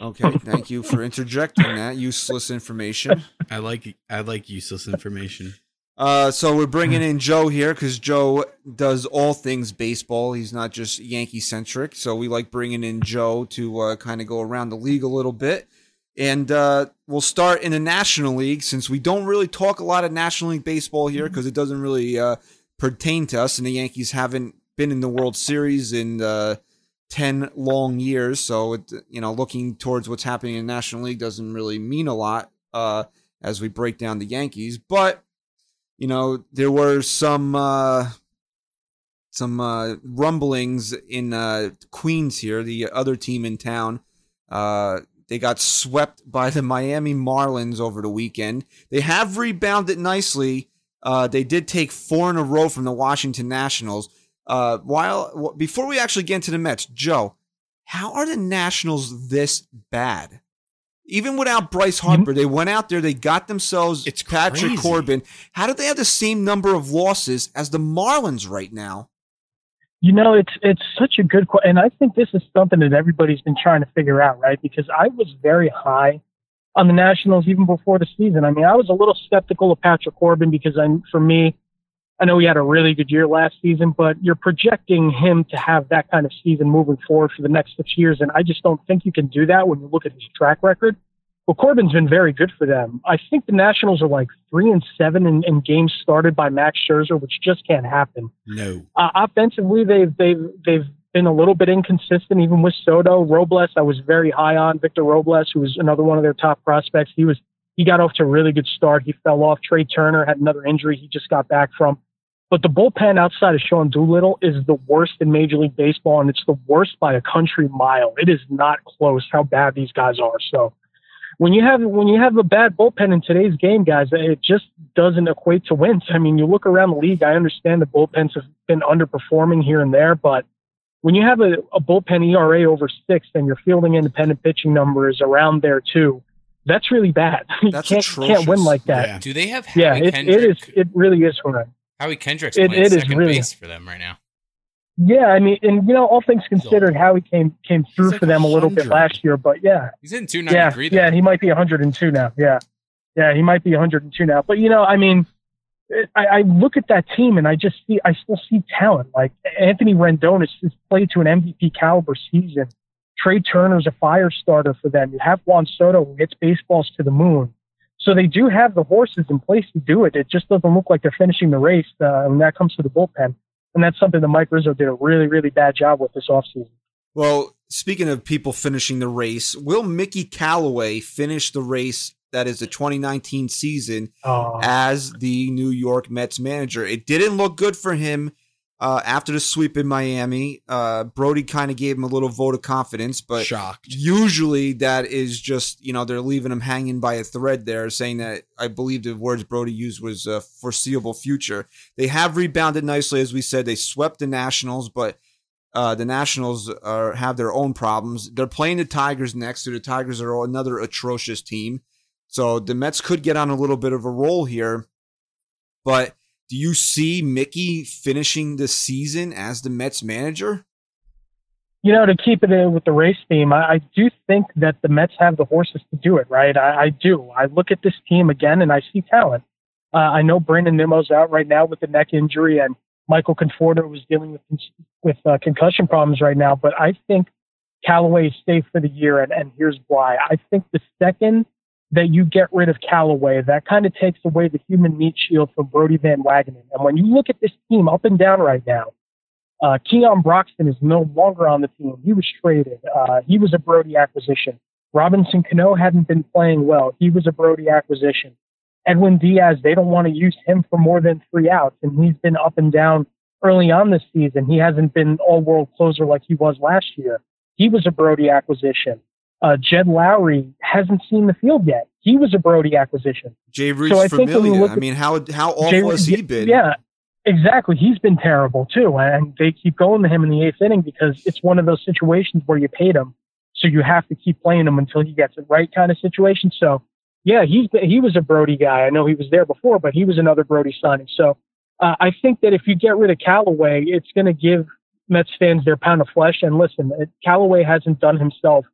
Okay, *laughs* thank you for interjecting that useless information. I like I like useless information. Uh, so we're bringing in Joe here because Joe does all things baseball. He's not just Yankee centric. So we like bringing in Joe to uh, kind of go around the league a little bit. And uh, we'll start in the National League since we don't really talk a lot of National League baseball here because it doesn't really uh, pertain to us. And the Yankees haven't been in the World Series in uh, 10 long years. So, it, you know, looking towards what's happening in the National League doesn't really mean a lot uh, as we break down the Yankees. But, you know, there were some. Uh, some uh, rumblings in uh, Queens here, the other team in town. Uh, they got swept by the Miami Marlins over the weekend. They have rebounded nicely. Uh, they did take four in a row from the Washington Nationals. Uh, while before we actually get into the Mets, Joe, how are the Nationals this bad? Even without Bryce Harper, they went out there, they got themselves It's Patrick crazy. Corbin. How do they have the same number of losses as the Marlins right now? You know, it's it's such a good question, and I think this is something that everybody's been trying to figure out, right? Because I was very high on the Nationals even before the season. I mean, I was a little skeptical of Patrick Corbin because I'm for me, I know he had a really good year last season, but you're projecting him to have that kind of season moving forward for the next six years, and I just don't think you can do that when you look at his track record. Well, Corbin's been very good for them. I think the Nationals are like three and seven in, in games started by Max Scherzer, which just can't happen. No. Uh, offensively, they've they've they've been a little bit inconsistent, even with Soto. Robles, I was very high on Victor Robles, who was another one of their top prospects. He was he got off to a really good start. He fell off. Trea Turner had another injury he just got back from. But the bullpen outside of Sean Doolittle is the worst in Major League Baseball, and it's the worst by a country mile. It is not close how bad these guys are. So when you have when you have a bad bullpen in today's game, guys, it just doesn't equate to wins. I mean, you look around the league. I understand the bullpens have been underperforming here and there, but when you have a, a bullpen ERA over six and your fielding independent pitching number is around there too, that's really bad. *laughs* That's you can't, can't win like that. Yeah. Do they have Howie Yeah, it, it is. It really is horrendous. Howie Kendrick's it- playing it is second really- base for them right now. Yeah, I mean, and you know, all things considered, Howie came came through like for them a little bit last year, but yeah, He's in two yeah, yeah, he might be 102 now. Yeah, yeah, he might be 102 now. But you know, I mean, I, I look at that team and I just see, I still see talent. Like Anthony Rendon has, has played to an MVP caliber season. Trea Turner's a fire starter for them. You have Juan Soto who hits baseballs to the moon. So they do have the horses in place to do it. It just doesn't look like they're finishing the race uh, when that comes to the bullpen. And that's something that Mike Rizzo did a really, really bad job with this offseason. Well, speaking of people finishing the race, will Mickey Callaway finish the race that is the 2019 season as the New York Mets manager? It didn't look good for him uh, after the sweep in Miami. Uh, Brodie kind of gave him a little vote of confidence, but Shocked. usually that is just you know they're leaving him hanging by a thread there saying that i believe the words brodie used was a foreseeable future they have rebounded nicely as we said they swept the nationals but uh, the nationals are have their own problems they're playing the tigers next so the tigers are another atrocious team so the mets could get on a little bit of a roll here but do you see mickey finishing the season as the mets manager you know, to keep it with the race theme, I, I do think that the Mets have the horses to do it, right? I, I do. I look at this team again and I see talent. Uh, I know Brandon Nimmo's out right now with the neck injury, and Michael Conforto was dealing with with uh, concussion problems right now. But I think Callaway is safe for the year, and, and here's why. I think the second that you get rid of Callaway, that kind of takes away the human meat shield from Brodie Van Wagenen. And when you look at this team up and down right now, uh, Keon Broxton is no longer on the team. He was traded. Uh, he was a Brodie acquisition. Robinson Cano hadn't been playing well. He was a Brodie acquisition. Edwin Diaz, they don't want to use him for more than three outs, and he's been up and down early on this season. He hasn't been all-world closer like he was last year. He was a Brodie acquisition. Uh, Jed Lowrie hasn't seen the field yet. He was a Brodie acquisition. jay Ruth's So I think when you familiar look i mean how how awful Jay- has he been Yeah, exactly. He's been terrible too, and they keep going to him in the eighth inning because it's one of those situations where you paid him, so you have to keep playing him until he gets it right, kind of situation. So, yeah, he's he was a Brodie guy. I know he was there before, but he was another Brodie signing. So, uh, I think that if you get rid of Callaway, it's going to give Mets fans their pound of flesh. And listen, it, Callaway hasn't done himself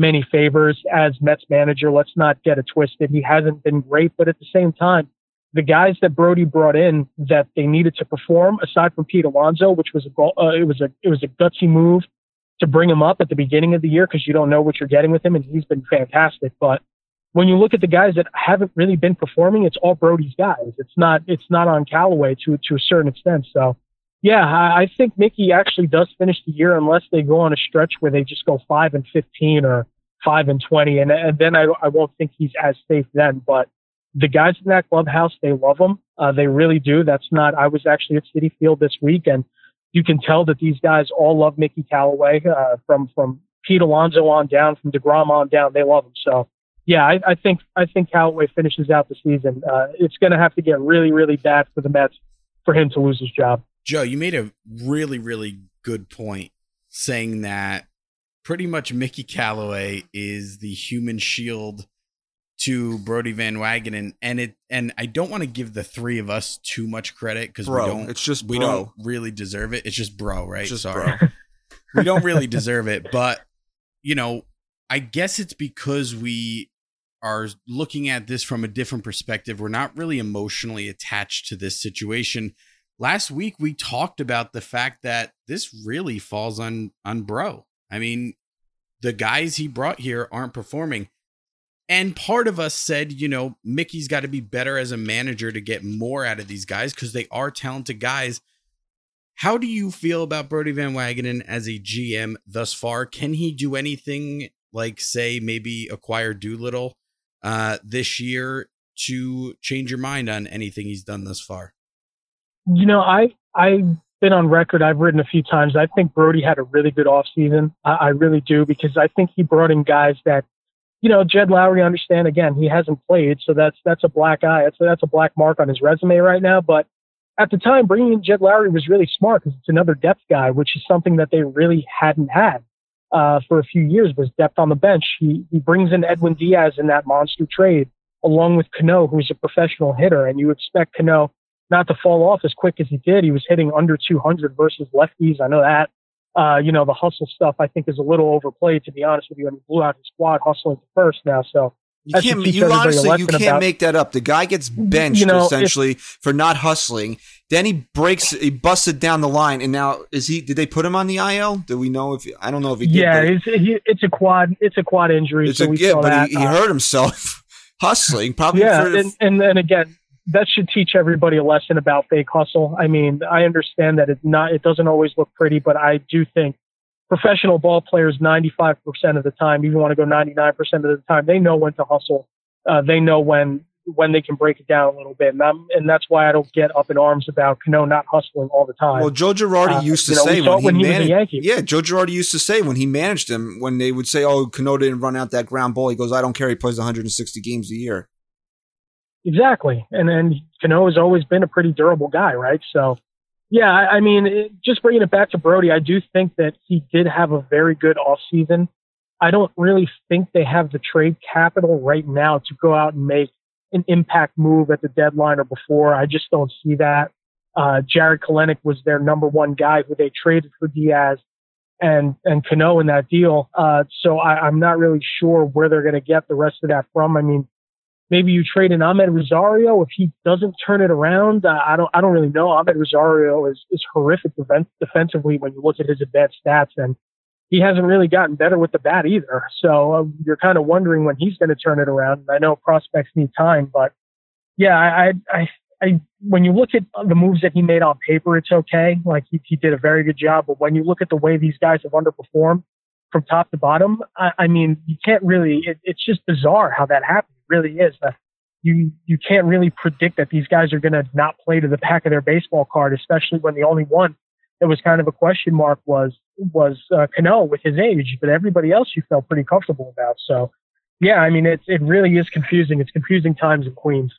many favors as Mets manager. Let's not get it twisted. He hasn't been great, but at the same time the guys that Brodie brought in that they needed to perform, aside from Pete Alonso, which was a uh, it was a it was a gutsy move to bring him up at the beginning of the year because you don't know what you're getting with him, and he's been fantastic. But when you look at the guys that haven't really been performing, it's all Brodie's guys. It's not it's not on Callaway to to a certain extent. So Yeah, I, think Mickey actually does finish the year unless they go on a stretch where they just go five and fifteen or five and twenty, and, and then I, I won't think he's as safe then. But the guys in that clubhouse, they love him. Uh, they really do. That's not. I was actually at Citi Field this week, and you can tell that these guys all love Mickey Callaway uh, from from Pete Alonso on down, from Degrom on down. They love him. So yeah, I, I think I think Callaway finishes out the season. Uh, it's going to have to get really really bad for the Mets for him to lose his job. Joe, you made a really, really good point saying that pretty much Mickey Callaway is the human shield to Brodie Van Wagenen, and it and I don't want to give the three of us too much credit because we don't. it's just we bro. don't really deserve it. It's just bro, right? Just Sorry, bro. *laughs* we don't really deserve it, but you know, I guess it's because we are looking at this from a different perspective. We're not really emotionally attached to this situation. Last week we talked about the fact that this really falls on on bro. I mean, the guys he brought here aren't performing. And part of us said, you know, Mickey's got to be better as a manager to get more out of these guys because they are talented guys. How do you feel about Brodie Van Wagenen as a GM thus far? Can he do anything like, say, maybe acquire Doolittle uh, this year to change your mind on anything he's done thus far? You know, I I've been on record. I've written a few times. I think Brodie had a really good offseason. I, I really do because I think he brought in guys that, you know, Jed Lowrie. Understand again, he hasn't played, so that's that's a black eye. That's that's a black mark on his resume right now. But at the time, bringing in Jed Lowrie was really smart because it's another depth guy, which is something that they really hadn't had uh, for a few years. Was depth on the bench. He he brings in Edwin Diaz in that monster trade, along with Cano, who's a professional hitter, and you expect Cano not to fall off as quick as he did. He was hitting under 200 versus lefties. I know that. Uh, you know, the hustle stuff I think is a little overplayed, to be honest with you. And he blew out his squad hustling to first now. So You can't. You honestly, you can't about- make that up. The guy gets benched You know, if- essentially for not hustling. Then he breaks. He busted down the line, and now is he? Did they put him on the IL? Do we know if? I don't know if he. Yeah, did, it's, he, it's a quad. It's a quad injury. it's so a, yeah, but he, he Uh, hurt himself *laughs* hustling. Probably. yeah, for, and, and then again, that should teach everybody a lesson about fake hustle. I mean, I understand that it's not, it doesn't always look pretty, but I do think professional ball players, 95% of the time, even want to go 99% of the time, they know when to hustle. Uh, they know when when they can break it down a little bit, and, I'm, and that's why I don't get up in arms about Cano not hustling all the time. Well, Joe Girardi Uh, used to you know, say when, when he he was a managed. Yankee. Yeah, Joe Girardi used to say when he managed him, when they would say, "Oh, Cano didn't run out that ground ball," he goes, "I don't care. He plays 160 games a year." Exactly. And then Cano has always been a pretty durable guy, right? So, yeah, I, I mean, it, just bringing it back to Brodie, I do think that he did have a very good offseason. I don't really think they have the trade capital right now to go out and make an impact move at the deadline or before. I just don't see that. Uh, Jarred Kelenic was their number one guy who they traded for Diaz and and Cano in that deal. Uh, so I, I'm not really sure where they're going to get the rest of that from. I mean, maybe you trade in Amed Rosario if he doesn't turn it around. Uh, I don't I don't really know. Amed Rosario is is horrific defen- defensively when you look at his advanced stats, and he hasn't really gotten better with the bat either. So uh, you're kind of wondering when he's going to turn it around. And I know prospects need time, but yeah, I I. I when you look at the moves that he made on paper, it's okay. Like he, he did a very good job. But when you look at the way these guys have underperformed from top to bottom, I, I mean, you can't really. It, it's just bizarre how that happened. Really is. Uh, you you can't really predict that these guys are going to not play to the back of their baseball card, especially when the only one that was kind of a question mark was was uh, Cano with his age, but everybody else you felt pretty comfortable about. So, yeah, I mean, it it really is confusing. It's confusing times in Queens.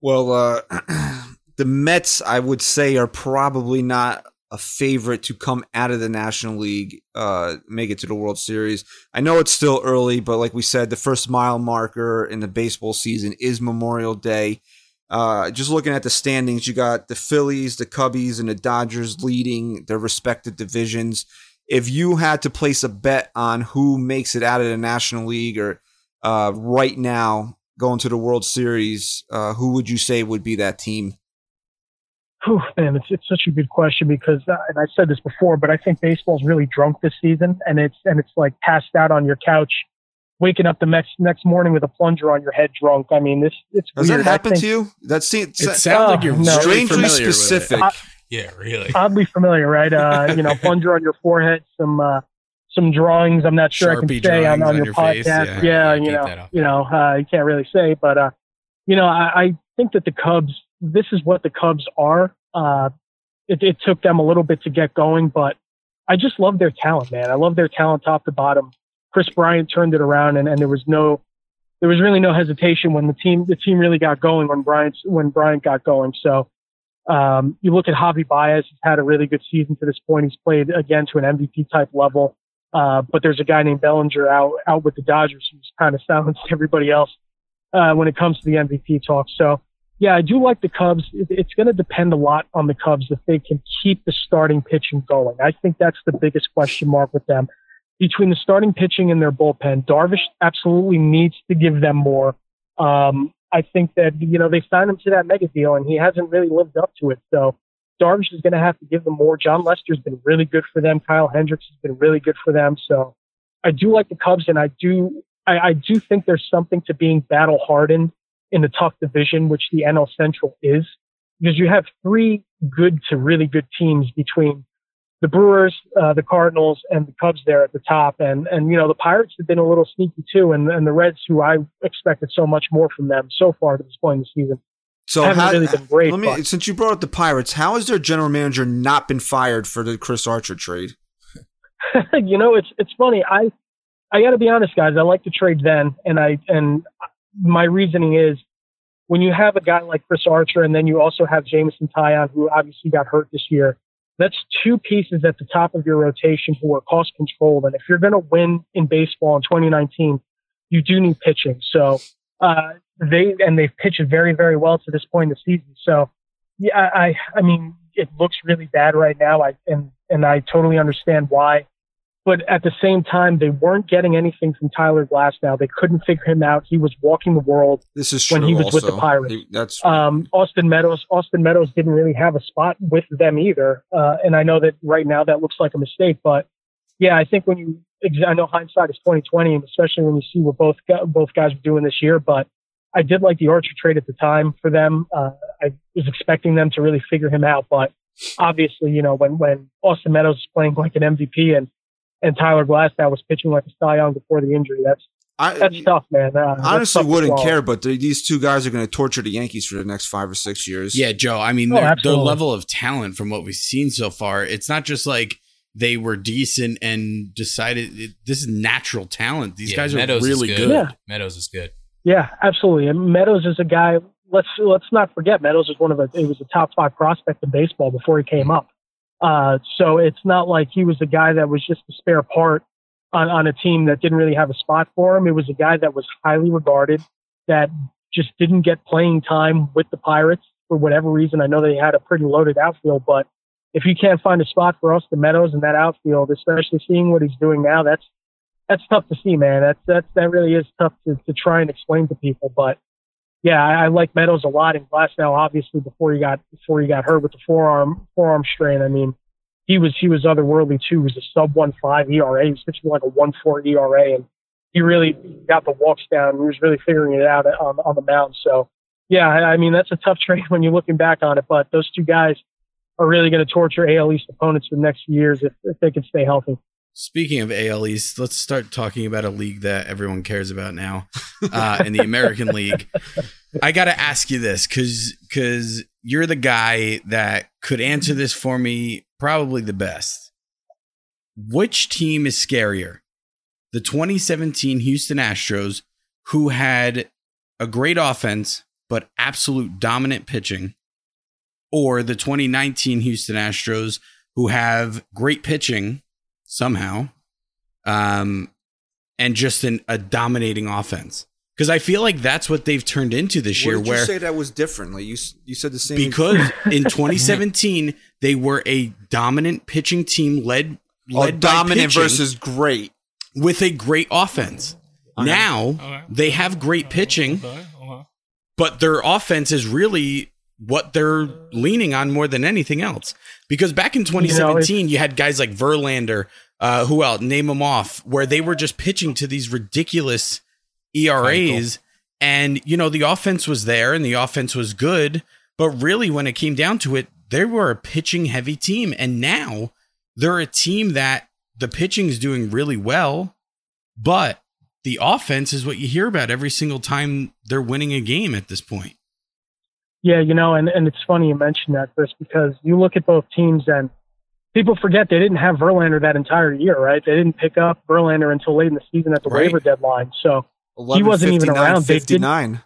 Well, uh, *clears throat* the Mets, I would say, are probably not a favorite to come out of the National League, uh, make it to the World Series. I know it's still early, but like we said, the first mile marker in the baseball season is Memorial Day. Uh, just looking at the standings, you got the Phillies, the Cubbies, and the Dodgers leading their respective divisions. If you had to place a bet on who makes it out of the National League or uh, right now going to the World Series, uh, who would you say would be that team? Whew, man, it's it's such a good question because, uh, and I said this before, but I think baseball's really drunk this season, and it's and it's like passed out on your couch, waking up the next next morning with a plunger on your head, drunk. I mean, this it's Has weird. that I happened think- to you? That seems It sounds like you're Oh, no. strangely familiar with it. specific. I- Yeah, really. Oddly familiar, right? Uh, *laughs* you know, plunger on your forehead, some uh, some drawings. I'm not sure I can say on, on on your, your face, podcast. yeah. Yeah, you know, you know, uh, you can't really say, but uh, you know, I, I think that the Cubs. This is what the Cubs are. Uh, it, it took them a little bit to get going, but I just love their talent, man. I love their talent top to bottom. Kris Bryant turned it around, and, and there was no, there was really no hesitation when the team the team really got going when Bryant when Bryant got going. So um, you look at Javi Baez; he's had a really good season to this point. He's played again to an MVP type level. Uh, but there's a guy named Bellinger out out with the Dodgers who's kind of silenced *laughs* everybody else uh, when it comes to the MVP talk. So yeah, I do like the Cubs. It's going to depend a lot on the Cubs if they can keep the starting pitching going. I think that's the biggest question mark with them. Between the starting pitching and their bullpen, Darvish absolutely needs to give them more. Um, I think that you know they signed him to that mega deal, and he hasn't really lived up to it. So Darvish is going to have to give them more. Jon Lester's been really good for them. Kyle Hendricks has been really good for them. So I do like the Cubs, and I do I, I do think there's something to being battle hardened in the tough division, which the NL Central is, because you have three good to really good teams between the Brewers, uh, the Cardinals, and the Cubs there at the top. And and you know the Pirates have been a little sneaky too, and and the Reds, who I expected so much more from them so far to this point in the season. So haven't how, really been great, Let me, but- since you brought up the Pirates, how has their general manager not been fired for the Chris Archer trade? *laughs* you know, it's it's funny. I I got to be honest, guys. I like to trade then, and I and my reasoning is when you have a guy like Chris Archer, and then you also have Jameson Taillon, who obviously got hurt this year. That's two pieces at the top of your rotation who are cost controlled. And if you're going to win in baseball in 2019, you do need pitching. So uh, they and they've pitched very, very well to this point in the season. So yeah, I I mean it looks really bad right now. I and and I totally understand why. But at the same time, they weren't getting anything from Tyler Glasnow. They couldn't figure him out. He was walking the world This is when he was with the. Pirates. He- that's Um, Austin Meadows, Austin Meadows didn't really have a spot with them either. Uh, and I know that right now that looks like a mistake, but yeah, I think when you, I know hindsight is 2020, and especially when you see what both both guys were doing this year. But I did like the Archer trade at the time for them. Uh, I was expecting them to really figure him out, but obviously, you know, when when Austin Meadows is playing like an MVP and and Tyler Glass that was pitching like a Cy Young before the injury, that's I that's tough, man. Uh, honestly tough wouldn't care, but these two guys are going to torture the Yankees for the next five or six years. Yeah, Joe. I mean, Oh, their, their level of talent from what we've seen so far, it's not just like they were decent and decided it, this is natural talent. These Yeah, guys are Meadows really is good. Yeah. Meadows is good. Yeah, absolutely. And Meadows is a guy. Let's let's not forget Meadows is one of the. He was a top five prospect in baseball before he came up. Uh, so it's not like he was a guy that was just a spare part on on a team that didn't really have a spot for him. It was a guy that was highly regarded that just didn't get playing time with the Pirates for whatever reason. I know they had a pretty loaded outfield, but if you can't find a spot for Austin Meadows in that outfield, especially seeing what he's doing now, that's that's tough to see, man. That's that's that really is tough to, to try and explain to people. But yeah, I, I like Meadows a lot. And Glasnow, obviously, before he got before he got hurt with the forearm forearm strain, I mean, he was he was otherworldly too. He was a sub one five ERA. He was pitching like a one four ERA, and he really got the walks down. He was really figuring it out on on the mound. So yeah, I, I mean that's a tough *laughs* trade when you're looking back on it. But those two guys are really going to torture AL East opponents for the next few years if, if they can stay healthy. Speaking of AL East, let's start talking about a league that everyone cares about now, uh, in the American *laughs* League. I got to ask you this because because you're the guy that could answer this for me probably the best. Which team is scarier? The 2017 Houston Astros, who had a great offense but absolute dominant pitching, or the 2019 Houston Astros, who have great pitching somehow, um, and just an, a dominating offense. Because I feel like that's what they've turned into this What year. did where you say that was different? Like you, you said the same. because *laughs* in 2017 they were a dominant pitching team led oh, led by dominant pitching versus great. with a great offense. Now Okay. they have great pitching, Okay, okay. but their offense is really what they're leaning on more than anything else. Because back in 2017, you had guys like Verlander, uh, who else? Name them off, where they were just pitching to these ridiculous ERAs. And, you know, the offense was there and the offense was good. But really, when it came down to it, they were a pitching heavy team, and now they're a team that the pitching is doing really well, but the offense is what you hear about every single time they're winning a game at this point. Yeah, you know, and, and it's funny you mentioned that, Chris, because you look at both teams and people forget they didn't have Verlander that entire year, right? They didn't pick up Verlander until late in the season at the Right. waiver deadline. So he wasn't even around. They didn't, 59.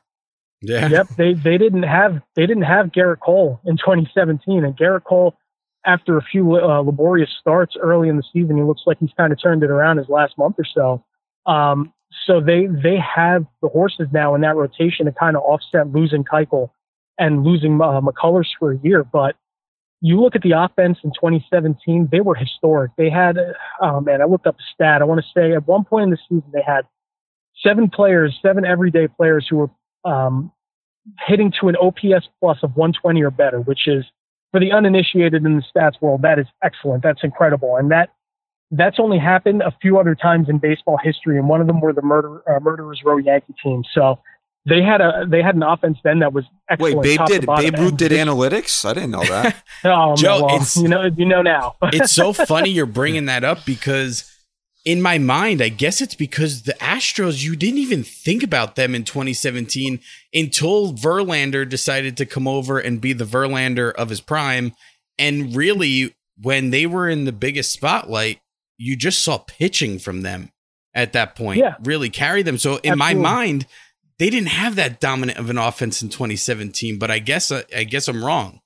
Yeah. *laughs* yep, they they didn't have they didn't have Gerrit Cole in 2017, and Gerrit Cole, after a few uh, laborious starts early in the season, he looks like he's kind of turned it around his last month or so. Um, so they they have the horses now in that rotation to kind of offset losing Keuchel and losing uh, McCullers for a year, but. You look at the offense in 2017; they were historic. They had, oh man, I looked up a stat. I want to say at one point in the season they had seven players, seven everyday players who were um, hitting to an OPS plus of 120 or better, which is for the uninitiated in the stats world, that is excellent. That's incredible, and that that's only happened a few other times in baseball history, and one of them were the murder uh, murderers row Yankee team. So they had a they had an offense then that was excellent. Wait, Babe did. Babe Ruth did analytics? I didn't know that. *laughs* Oh, oh Joe, well, it's- you know you know now. *laughs* it's so funny you're bringing that up because in my mind, I guess it's because the Astros, you didn't even think about them in 2017 until Verlander decided to come over and be the Verlander of his prime. And really, when they were in the biggest spotlight, you just saw pitching from them at that point Yeah. really carry them. So in my mind, they didn't have that dominant of an offense in 2017, but I guess I guess I'm wrong.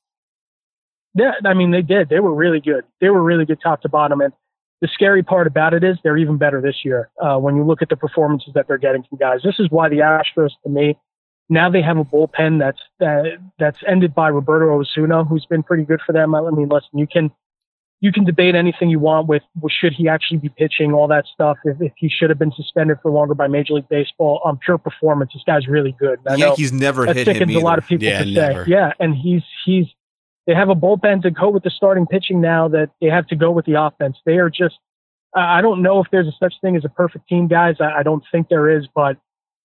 Yeah, I mean they did. They were really good. They were really good top to bottom. And the scary part about it is they're even better this year. Uh, when you look at the performances that they're getting from guys, this is why the Astros, to me, now they have a bullpen that's uh, that's ended by Roberto Osuna, who's been pretty good for them. I mean, listen, you can you can debate anything you want with well, should he actually be pitching, all that stuff. If, if he should have been suspended for longer by Major League Baseball on pure performance, this guy's really good. I know Yankees never that hit him either. a lot of people Yeah, to never. say. Yeah, and he's he's they have a bullpen to go with the starting pitching now that they have to go with the offense. They are just I I don't know if there's a such thing as a perfect team, guys. I, I don't think there is, but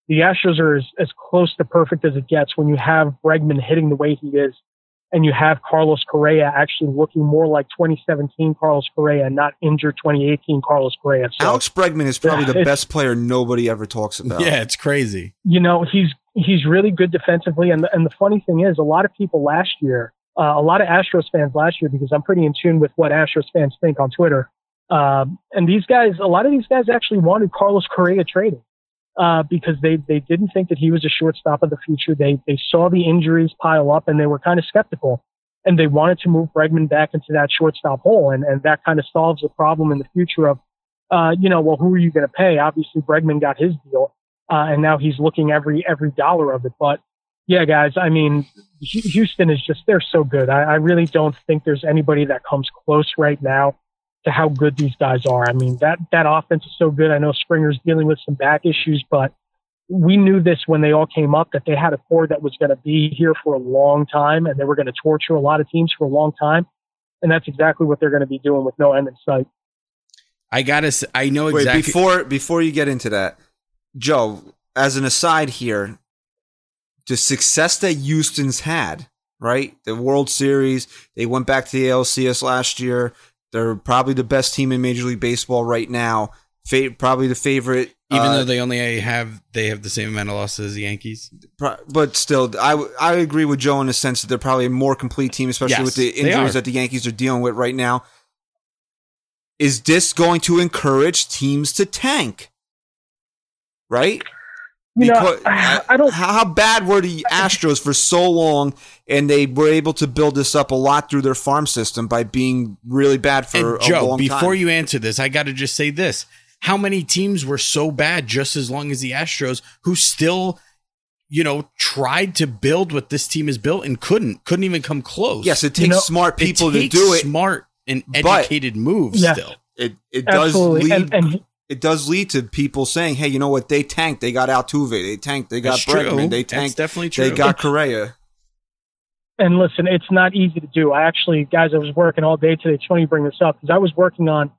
the Astros are as, as close to perfect as it gets when you have Bregman hitting the way he is, and you have Carlos Correa actually looking more like 2017 Carlos Correa, not injured 2018 Carlos Correa. So Alex Bregman is probably the *laughs* best player nobody ever talks about. Yeah, it's crazy. you know he's he's really good defensively and the, and the funny thing is a lot of people last year uh, a lot of Astros fans last year because I'm pretty in tune with what Astros fans think on Twitter um, and these guys a lot of these guys actually wanted Carlos Correa traded uh, because they they didn't think that he was a shortstop of the future they they saw the injuries pile up and they were kind of skeptical and they wanted to move Bregman back into that shortstop hole and and that kind of solves the problem in the future of uh, you know well who are you going to pay obviously Bregman got his deal uh, and now he's looking every every dollar of it. But yeah, guys, I mean, Houston is just they're so good. I, I really don't think there's anybody that comes close right now to how good these guys are. I mean, that that offense is so good. I know Springer's dealing with some back issues, but we knew this when they all came up that they had a core that was going to be here for a long time and they were going to torture a lot of teams for a long time. And that's exactly what they're going to be doing with no end in sight. I gotta. I know Wait, exactly. before before you get into that, Joe, as an aside here, the success that Houston's had, right? The World Series, they went back to the ALCS last year. They're probably the best team in Major League Baseball right now. Fa- probably the favorite. even uh, though they only have they have the same amount of losses as the Yankees. Pro- but still, I, w- I agree with Joe in the sense that they're probably a more complete team, especially Yes, with the injuries that the Yankees are dealing with right now. Is this going to encourage teams to tank? Right? You know, Because- *sighs* I, I don't How, how bad were the Astros for so long, and they were able to build this up a lot through their farm system by being really bad for And a Joe, long before you answer this, I got to just say this: How many teams were so bad just as long as the Astros, who still, you know, tried to build what this team is built and couldn't, couldn't even come close. yes, it takes You know, smart It people to takes do it. Smart and but- educated moves. Yeah. Still, It it does absolutely. lead And, and it does lead to people saying, "Hey, you know what? They tanked. They got Altuve. They tanked. They got That's true. Bregman. They That's tanked. definitely true. They got Correa." and listen, it's not easy to do. I actually, guys, I was working all day today. It's funny you bring this up because I was working on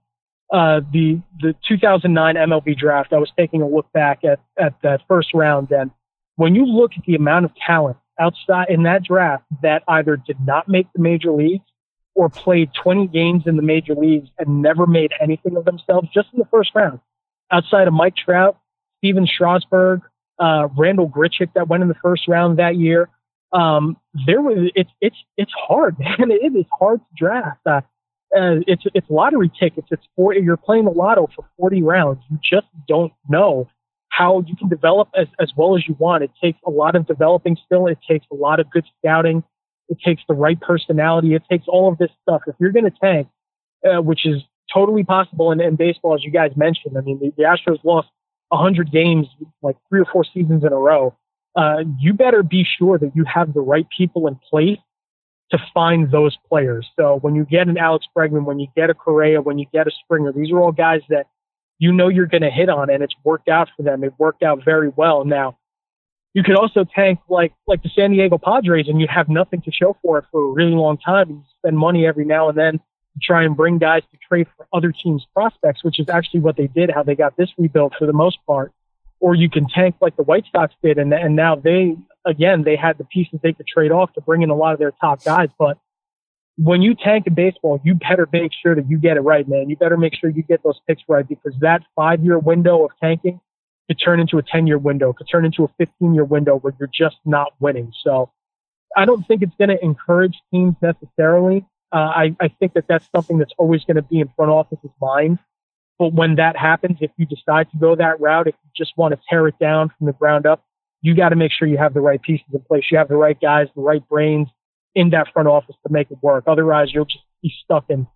uh, the the 2009 MLB draft. I was taking a look back at at that first round, and when you look at the amount of talent outside in that draft that either did not make the major leagues or played 20 games in the major leagues and never made anything of themselves just in the first round. Outside of Mike Trout, Stephen Strasburg, uh, Randall Grichuk that went in the first round that year. Um, there was it's it's it's hard, *laughs* man. It is hard to draft. Uh, uh, it's it's lottery tickets. It's 40, you're playing the lotto for 40 rounds. You just don't know how you can develop as, as well as you want. It takes a lot of developing still. It takes a lot of good scouting. It takes the right personality. It takes all of this stuff. If you're going to tank, uh, which is totally possible in, in baseball, as you guys mentioned, I mean, the, the Astros lost 100 games like three or four seasons in a row. Uh, you better be sure that you have the right people in place to find those players. So when you get an Alex Bregman, when you get a Correa, when you get a Springer, these are all guys that you know you're going to hit on, and it's worked out for them. It worked out very well. Now, you could also tank like like the San Diego Padres, and you have nothing to show for it for a really long time. You spend money every now and then to try and bring guys to trade for other teams' prospects, which is actually what they did. How they got this rebuild for the most part. Or you can tank like the White Sox did, and and now they again they had the pieces they could trade off to bring in a lot of their top guys, but when you tank in baseball, you better make sure that you get it right, man. You better make sure you get those picks right because that five year window of tanking could turn into a 10 year window, could turn into a 15 year window where you're just not winning. So I don't think it's going to encourage teams necessarily. Uh, I, I think that that's something that's always going to be in front office's mind. But when that happens, if you decide to go that route, if you just want to tear it down from the ground up, you got to make sure you have the right pieces in place. You have the right guys, the right brains, in that front office to make it work. Otherwise, you'll just be stuck in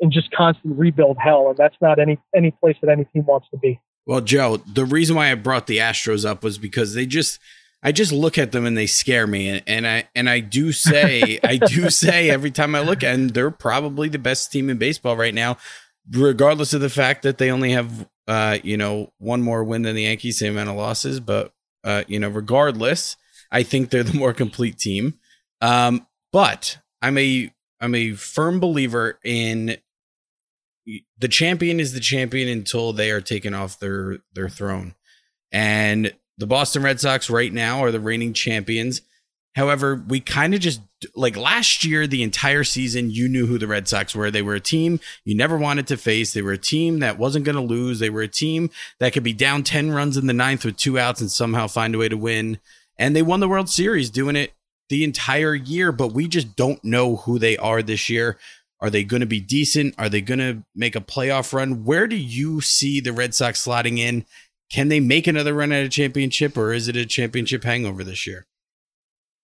in just constant rebuild hell, and that's not any any place that any team wants to be. Well, Joe, the reason why I brought the Astros up was because they just I just look at them and they scare me, and, and I and I do say *laughs* I do say every time I look at them, they're probably the best team in baseball right now, regardless of the fact that they only have uh you know one more win than the Yankees, same amount of losses, but uh you know regardless, I think they're the more complete team. Um, but I'm a I'm a firm believer in the champion is the champion until they are taken off their their throne. And the Boston Red Sox right now are the reigning champions. However, we kind of just like last year, the entire season, you knew who the Red Sox were. They were a team you never wanted to face. They were a team that wasn't going to lose. They were a team that could be down 10 runs in the ninth with two outs and somehow find a way to win. And they won the World Series doing it the entire year, but we just don't know who they are this year. Are they going to be decent? Are they going to make a playoff run? Where do you see the Red Sox slotting in? Can they make another run at a championship, or is it a championship hangover this year?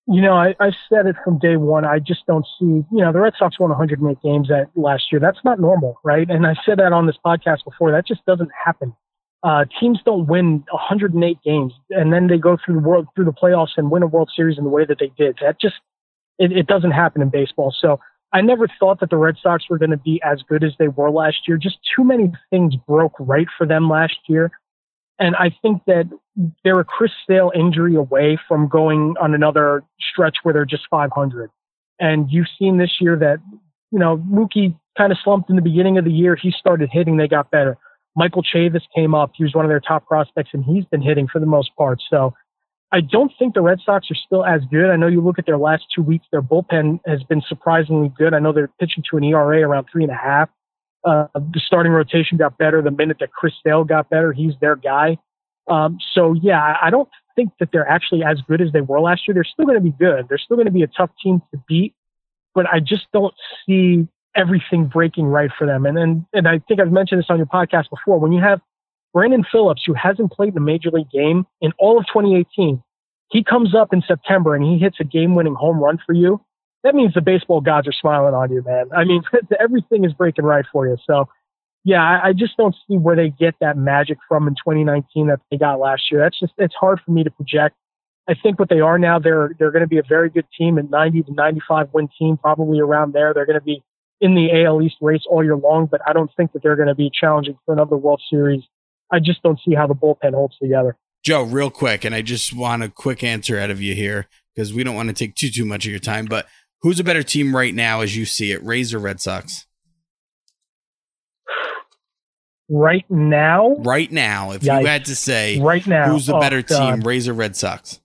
You know, I, I said it from day one. I just don't see, you know, the Red Sox won 108 games at last year. That's not normal, right? And I said that on this podcast before. That just doesn't happen uh, teams don't win 108 games and then they go through the world through the playoffs and win a World Series in the way that they did. That just it, it doesn't happen in baseball. So I never thought that the Red Sox were going to be as good as they were last year. Just too many things broke right for them last year. And I think that they're a Chris Sale injury away from going on another stretch where they're just 500. And you've seen this year that, you know, Mookie kind of slumped in the beginning of the year. He started hitting, they got better. Michael Chavis came up. He was one of their top prospects, and he's been hitting for the most part. So I don't think the Red Sox are still as good. I know you look at their last two weeks, their bullpen has been surprisingly good. I know they're pitching to an ERA around three and a half. Uh, the starting rotation got better the minute that Chris Sale got better. He's their guy. Um, so yeah, I don't think that they're actually as good as they were last year. They're still going to be good. They're still going to be a tough team to beat, but I just don't see everything breaking right for them. And and and I think I've mentioned this on your podcast before. When you have Brandon Phillips, who hasn't played in a major league game in all of 2018, he comes up in September and he hits a game-winning home run for you. That means the baseball gods are smiling on you, man. I mean, *laughs* everything is breaking right for you. So, yeah, I, I just don't see where they get that magic from in 2019 that they got last year. That's just it's hard for me to project. I think what they are now, they're they're going to be a very good team, a 90 to 95 win team, probably around there. They're going to be in the AL East race all year long, but I don't think that they're going to be challenging for another World Series. I just don't see how the bullpen holds together. Joe, real quick, and I just want a quick answer out of you here because we don't want to take too too much of your time. But who's a better team right now as you see it, Rays or Red Sox? Right now, right now, if Yikes. you had to say, right now, who's the oh, better God. team, Rays or Red Sox?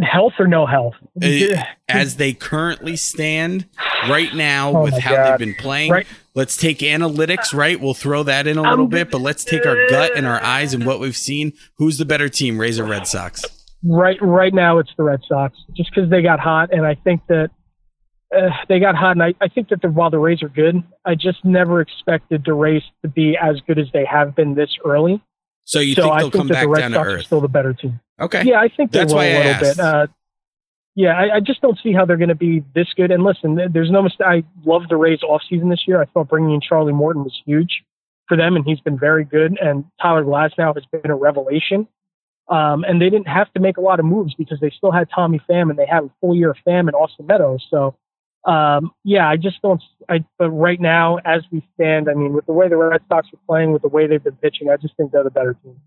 health or no health. Uh, as they currently stand right now Oh with how God. they've been playing. Right. Let's take analytics, right? We'll throw that in a little bit, but let's take our gut and our eyes and what we've seen. Who's the better team, Rays or Red Sox? right right now it's the Red Sox just because they got hot and I think that uh, they got hot and I, I think that the, while the Rays are good I just never expected the Rays to be as good as they have been this early So you so think I they'll think come that back the Red down to Sox are earth? still the better team Okay. yeah I think they That's will why I a little asked. bit uh, yeah I, I just don't see how they're going to be this good and listen there's no mistake I love the Rays offseason this year I thought bringing in Charlie Morton was huge for them and he's been very good and Tyler Glasnow has been a revelation um, and they didn't have to make a lot of moves because they still had Tommy Pham and they have a full year of Pham and Austin Meadows. So, um, yeah, I just don't. I but right now, as we stand, I mean, with the way the Red Sox are playing, with the way they've been pitching, I just think they're the better team.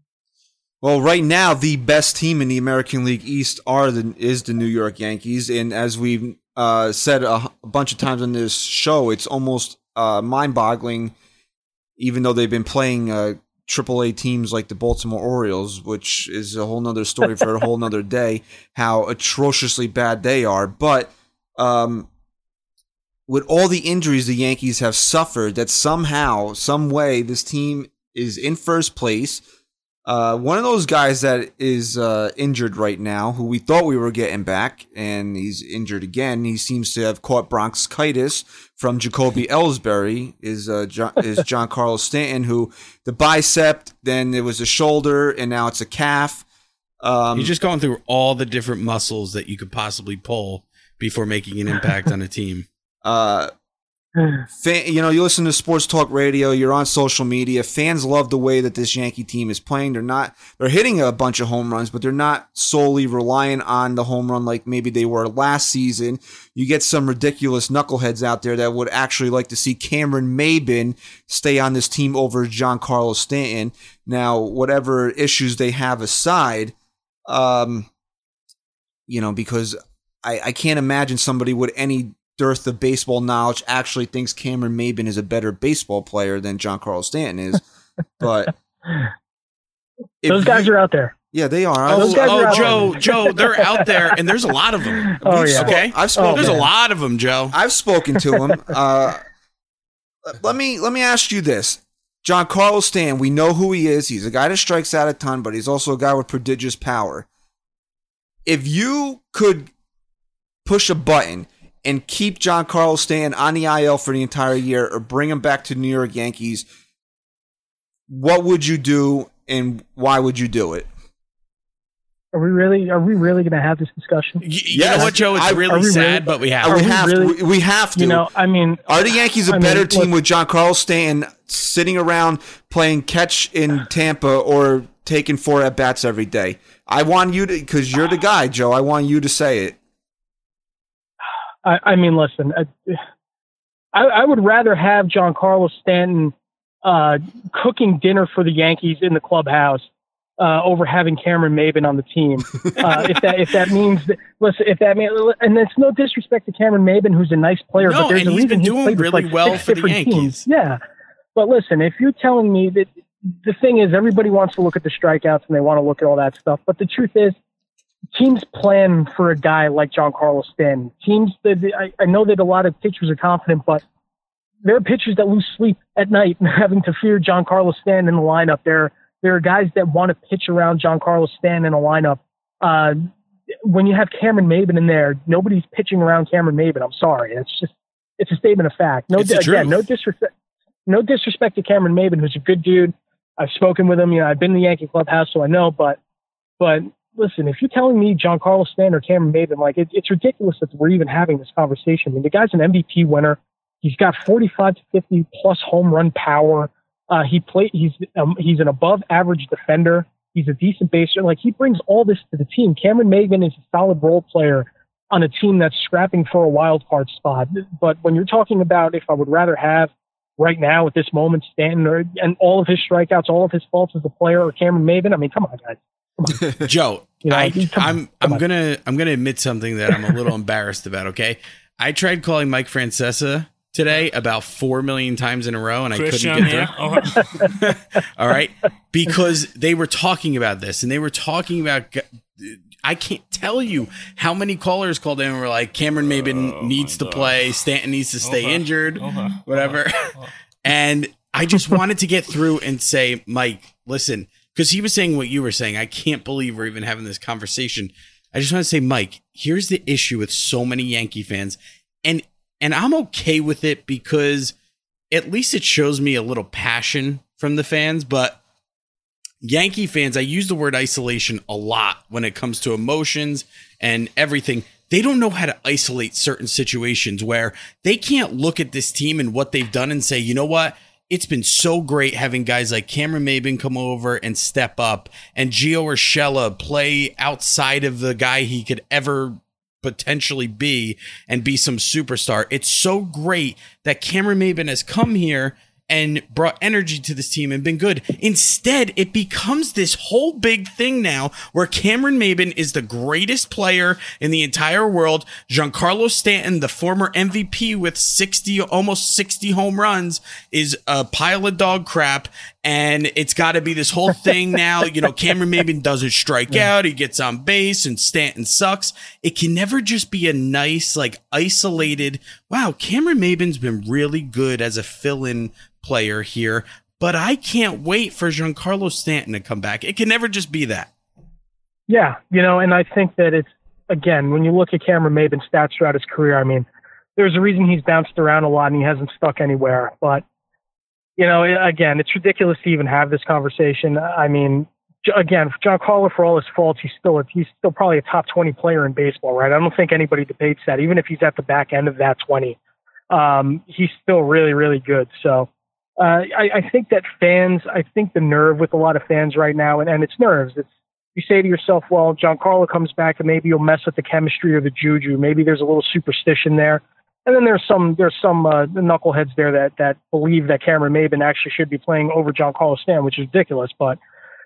Well, right now, the best team in the American League East are the is the New York Yankees, and as we've uh, said a, a bunch of times on this show, it's almost uh, mind-boggling. Even though they've been playing uh, AAA teams like the Baltimore Orioles, which is a whole nother story for a whole nother day, how atrociously bad they are. But um, with all the injuries the Yankees have suffered, that somehow, some way, this team is in first place. Uh, one of those guys that is uh, injured right now, who we thought we were getting back, and he's injured again. He seems to have caught bronchitis from Jacoby *laughs* Ellsbury. Is uh, John, is Giancarlo Stanton, who the bicep, then it was a shoulder, and now it's a calf. Um, You're just going through all the different muscles that you could possibly pull before making an impact on a team. *laughs* uh, *sighs* fan, you know, you listen to sports talk radio, you're on social media. Fans love the way that this Yankee team is playing. They're not, they're hitting a bunch of home runs, but they're not solely relying on the home run like maybe they were last season. You get some ridiculous knuckleheads out there that would actually like to see Cameron Maybin stay on this team over Giancarlo Stanton. Now, whatever issues they have aside, um, you know, because I, I can't imagine somebody with any dearth of baseball knowledge actually thinks Cameron Maybin is a better baseball player than Giancarlo Stanton is. *laughs* But Those guys you- are out there. yeah, they are. Oh, those guys are oh out Joe, there. Joe, they're out there, and there's a lot of them. *laughs* Oh We've yeah. spo- Okay. I've spoken. There's a lot of them, Joe. I've spoken to him. *laughs* uh, let me let me ask you this. Giancarlo Stanton, we know who he is. He's a guy that strikes out a ton, but he's also a guy with prodigious power. If you could push a button and keep Giancarlo Stanton on the IL for the entire year or bring him back to New York Yankees, what would you do and why would you do it? Are we really? Are we really going to have this discussion? Y- You Yes. know what, Joe? It's I- really sad, really- but we have. we we have really- to. We have to. You know, I mean, Are the Yankees a I mean, better look- team with Giancarlo Stanton sitting around playing catch in Tampa or taking four at bats every day? I want you to, because you're the guy, Joe. I want you to say it. I, I mean, listen, I, I, I would rather have Giancarlo Stanton uh, cooking dinner for the Yankees in the clubhouse uh, over having Cameron Maybin on the team. *laughs* Uh, if that if that means that, listen, if that means, and it's no disrespect to Cameron Maybin, who's a nice player, No, but there's and a he's reason been doing really like well for the Yankees. teams. Yeah, but listen, if you're telling me that the thing is everybody wants to look at the strikeouts and they want to look at all that stuff, but the truth is teams plan for a guy like Giancarlo Stanton. Teams that I, I know that a lot of pitchers are confident, but there are pitchers that lose sleep at night *laughs* having to fear Giancarlo Stanton in the lineup. There, there are guys that want to pitch around Giancarlo Stanton in a lineup. Uh, when you have Cameron Maybin in there, nobody's pitching around Cameron Maybin. I'm sorry, it's just it's a statement of fact. No, again, no disrespect, no disrespect to Cameron Maybin, who's a good dude. I've spoken with him. You know, I've been in the Yankee clubhouse, so I know. But, but listen, if you're telling me Giancarlo Stanton or Cameron Maybin, like it, it's ridiculous that we're even having this conversation. I mean, the guy's an MVP winner. He's got 45 to 50 plus home run power. Uh, he played. He's um, he's an above average defender. He's a decent baser. Like he brings all this to the team. Cameron Maybin is a solid role player on a team that's scrapping for a wild card spot. But when you're talking about if I would rather have right now at this moment Stanton or, and all of his strikeouts, all of his faults as a player, or Cameron Maybin, I mean, come on, guys. *laughs* Joe, You know, I, come on, I'm I'm on. gonna I'm gonna admit something that I'm a little *laughs* embarrassed about. Okay, I tried calling Mike Francesa today about four million times in a row, and I Christian, couldn't get yeah. through. *laughs* Oh, uh-huh. All right, because they were talking about this, and they were talking about. I can't tell you how many callers called in and were like, Cameron Maybin oh needs to play, Stanton needs to stay Okay. injured, Okay. whatever. and I just wanted to get through and say, Mike, listen, because he was saying what you were saying. I can't believe we're even having this conversation. I just want to say, Mike, here's the issue with so many Yankee fans, and and I'm okay with it because at least it shows me a little passion from the fans. But Yankee fans, I use the word isolation a lot when it comes to emotions and everything. They don't know how to isolate certain situations where they can't look at this team and what they've done and say, you know what? It's been so great having guys like Cameron Maybin come over and step up and Gio Urshela play outside of the guy he could ever potentially be and be some superstar. It's so great that Cameron Maybin has come here and brought energy to this team and been good. Instead, it becomes this whole big thing now where Cameron Maybin is the greatest player in the entire world. Giancarlo Stanton, the former MVP with 60, almost 60 home runs, is a pile of dog crap. And it's got to be this whole thing now. You know, Cameron Maybin doesn't strike out. He gets on base and Stanton sucks. It can never just be a nice, like isolated, wow, Cameron Maybin's been really good as a fill in player here, but I can't wait for Giancarlo Stanton to come back. It can never just be that. Yeah, you know, and I think that it's again when you look at Cameron Maybin's stats throughout his career. I mean, there's a reason he's bounced around a lot and he hasn't stuck anywhere. But you know, again, it's ridiculous to even have this conversation. I mean, again, Giancarlo, for all his faults, he's still a, he's still probably a top 20 player in baseball, right? I don't think anybody debates that. Even if he's at the back end of that 20, um, he's still really, really good. So. Uh, I, I think that fans, I think the nerve with a lot of fans right now, and, and it's nerves. It's you say to yourself, well, Giancarlo comes back and maybe you'll mess with the chemistry or the juju. Maybe there's a little superstition there. And then there's some there's some uh, knuckleheads there that that believe that Cameron Maybin actually should be playing over Giancarlo Stan, which is ridiculous. But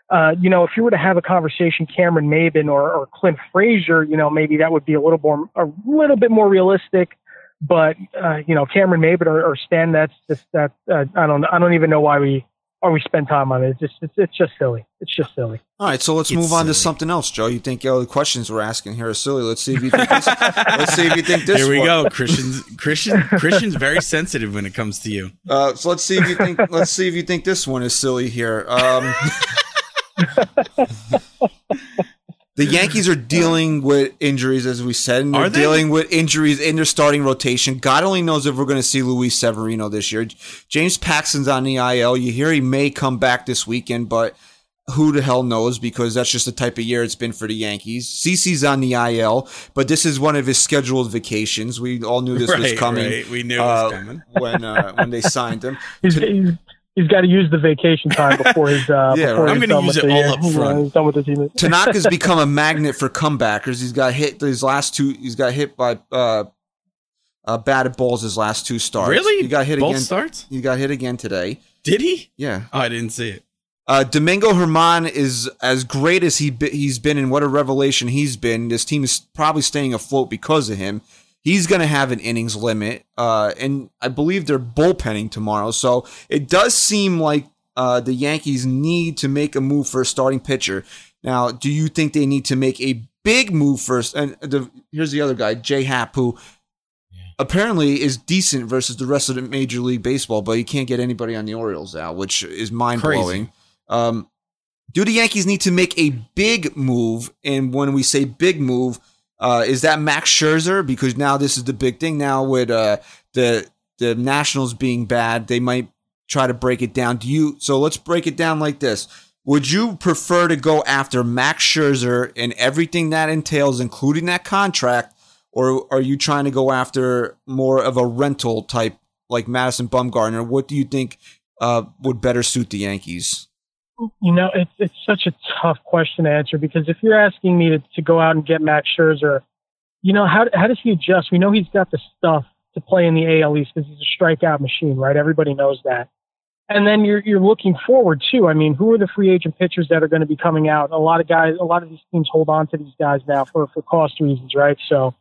uh, you know, if you were to have a conversation, Cameron Maybin or, or Clint Frazier, you know, maybe that would be a little more a little bit more realistic. But uh, you know, Cameron Maybin or, or Stan, that's just that uh, I don't I don't even know why we why we spend time on it. It's just it's, it's just silly. It's just silly. All right, so let's It's move on to something else, Joe. You think oh, the questions we're asking here are silly? Let's see if you think this. *laughs* let's see if you think this. Here we one- go. Christian's Christian Christian's very sensitive when it comes to you. Uh, so let's see if you think. let's see if you think this one is silly here. Um, *laughs* the Yankees are dealing with injuries, as we said, and they're Are they? dealing with injuries in their starting rotation. God only knows if we're going to see Luis Severino this year. James Paxton's on the IL. You hear he may come back this weekend, but who the hell knows? Because that's just the type of year it's been for the Yankees. CC's on the IL, but this is one of his scheduled vacations. We all knew this was coming. right. We knew it was uh, coming. when uh, when they signed him. *laughs* He's, he's, he's got to use the vacation time before his. Uh, *laughs* Yeah, before right. I'm he's gonna done use with it the all year. up front. Yeah, *laughs* he's done with the team. *laughs* Tanaka's become a magnet for comebackers. He's got hit his last two. He's got hit by uh, uh, batted balls his last two starts. Really? He got hit Both again. starts? He got hit again today. Did he? Yeah. Oh, I didn't see it. Uh, Domingo Germán is as great as he be, he's been, and what a revelation he's been. This team is probably staying afloat because of him. He's going to have an innings limit, uh, and I believe they're bullpenning tomorrow. So it does seem like uh, the Yankees need to make a move for a starting pitcher. Now, do you think they need to make a big move first? And the, here's the other guy, Jay Happ, who apparently is decent versus the rest of the Major League Baseball, but you can't get anybody on the Orioles now, which is mind blowing. Um, do the Yankees need to make a big move? And when we say big move, uh, is that Max Scherzer? Because now this is the big thing. Now with uh, the the Nationals being bad, they might try to break it down. Do you? So let's break it down like this. Would you prefer to go after Max Scherzer and everything that entails, including that contract, or are you trying to go after more of a rental type like Madison Bumgarner? What do you think uh, would better suit the Yankees? You know, it's it's such a tough question to answer because if you're asking me to, to go out and get Max Scherzer, you know, how how does he adjust? We know he's got the stuff to play in the AL East because he's a strikeout machine, right? Everybody knows that. And then you're you're looking forward too. I mean, who are the free agent pitchers that are going to be coming out? A lot of guys, a lot of these teams hold on to these guys now for for cost reasons, right? So.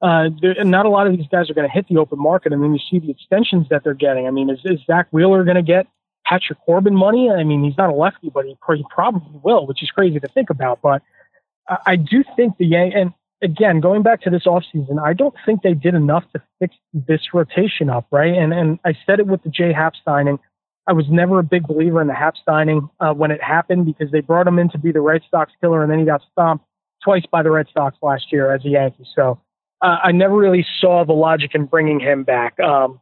Uh, not a lot of these guys are going to hit the open market, and then you see the extensions that they're getting. I mean, is, is Zack Wheeler going to get Patrick Corbin money? I mean, he's not a lefty, but he, he probably will, which is crazy to think about. But I, I do think the Yankees, and again going back to this offseason, I don't think they did enough to fix this rotation up, right? And and I said it with the Jay Happ signing. I was never a big believer in the Happ signing uh, when it happened because they brought him in to be the Red Sox killer, and then he got stomped twice by the Red Sox last year as a Yankee. So uh, I never really saw the logic in bringing him back. Um,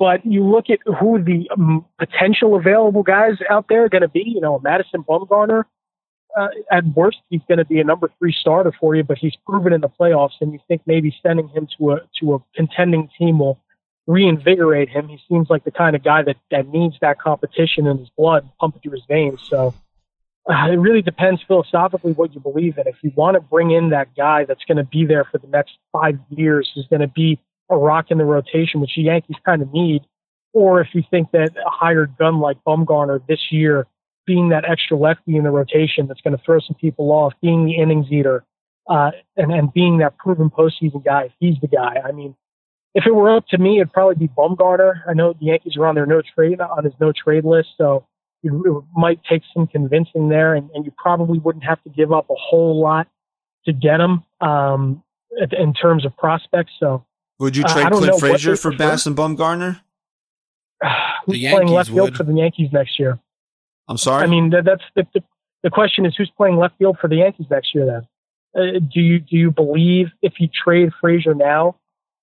but you look at who the um, potential available guys out there are going to be. You know, Madison Bumgarner. Uh, at worst, he's going to be a number three starter for you, but he's proven in the playoffs, and you think maybe sending him to a to a contending team will reinvigorate him. He seems like the kind of guy that that needs that competition in his blood pumping through his veins. So uh, it really depends philosophically what you believe in. If you want to bring in that guy that's going to be there for the next five years, who's going to be a rock in the rotation, which the Yankees kind of need, or if you think that a hired gun like Bumgarner this year, being that extra lefty in the rotation that's going to throw some people off, being the innings eater, uh, and, and being that proven postseason guy, he's the guy. I mean, if it were up to me, it'd probably be Bumgarner. I know the Yankees are on their no trade on his no trade list, so it, might take some convincing there, and, and you probably wouldn't have to give up a whole lot to get him um, in terms of prospects. So Would you Uh, trade don't Clint Frazier for Madison Bumgarner? *sighs* who's The playing Yankees left field would. for the Yankees next year? I'm sorry. I mean, that, that's the, the the question is who's playing left field for the Yankees next year? Then, uh, do you do you believe if you trade Frazier now,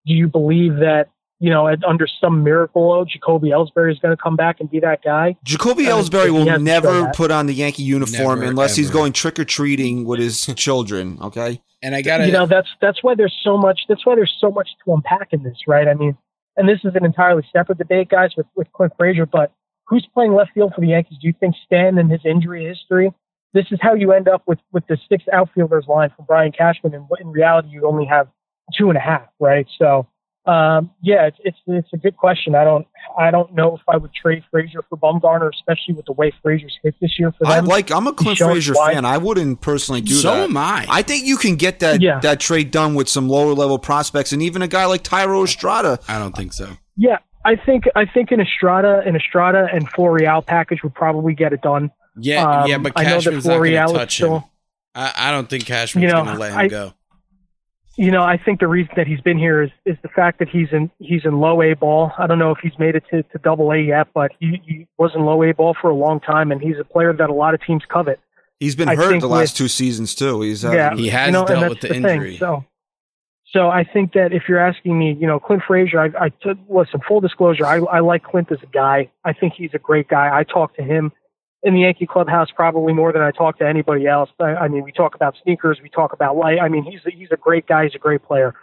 do you believe that you know at, under some miracle, oh, Jacoby Ellsbury is going to come back and be that guy? Jacoby Uh, Ellsbury will never put on the Yankee uniform Never, unless he's going trick or treating with his *laughs* children. Okay. And I got to you know that's that's why there's so much that's why there's so much to unpack in this right i mean and this is an entirely separate debate guys with with clint frazier but who's playing left field for the yankees do you think stan and his injury history this is how you end up with with the six outfielders line from brian cashman and in reality you only have two and a half right so um, yeah, it's, it's it's a good question. I don't I don't know if I would trade Frazier for Bumgarner, especially with the way Frazier's hit this year for them. I them. like. I'm a Clint Frazier why- fan. I wouldn't personally do so that. So am I. I think you can get that Yeah. that trade done with some lower level prospects and even a guy like Thairo Estrada. I don't think so. Yeah, I think I think an Estrada, an Estrada and Florial package would probably get it done. Yeah, Um, yeah, but I know that Cashman's not going Florial to is touch still- him. I, I don't think Cashman's You know, going to let him I- go. You know, I think the reason that he's been here is, is the fact that he's in he's in low A ball. I don't know if he's made it to, to double A yet, but he, he was in low A ball for a long time, and he's a player that a lot of teams covet. He's been I hurt think the last with- two seasons too. He's uh, yeah, He has you know, dealt with the thing. injury. So, so I think that if you're asking me, you know, Clint Frazier, I, I took, listen, full disclosure, I, I like Clint as a guy. I think he's a great guy. I talk to him in the Yankee clubhouse probably more than I talk to anybody else. I, I mean, we talk about sneakers, we talk about light. I mean, he's a, he's a great guy. He's a great player.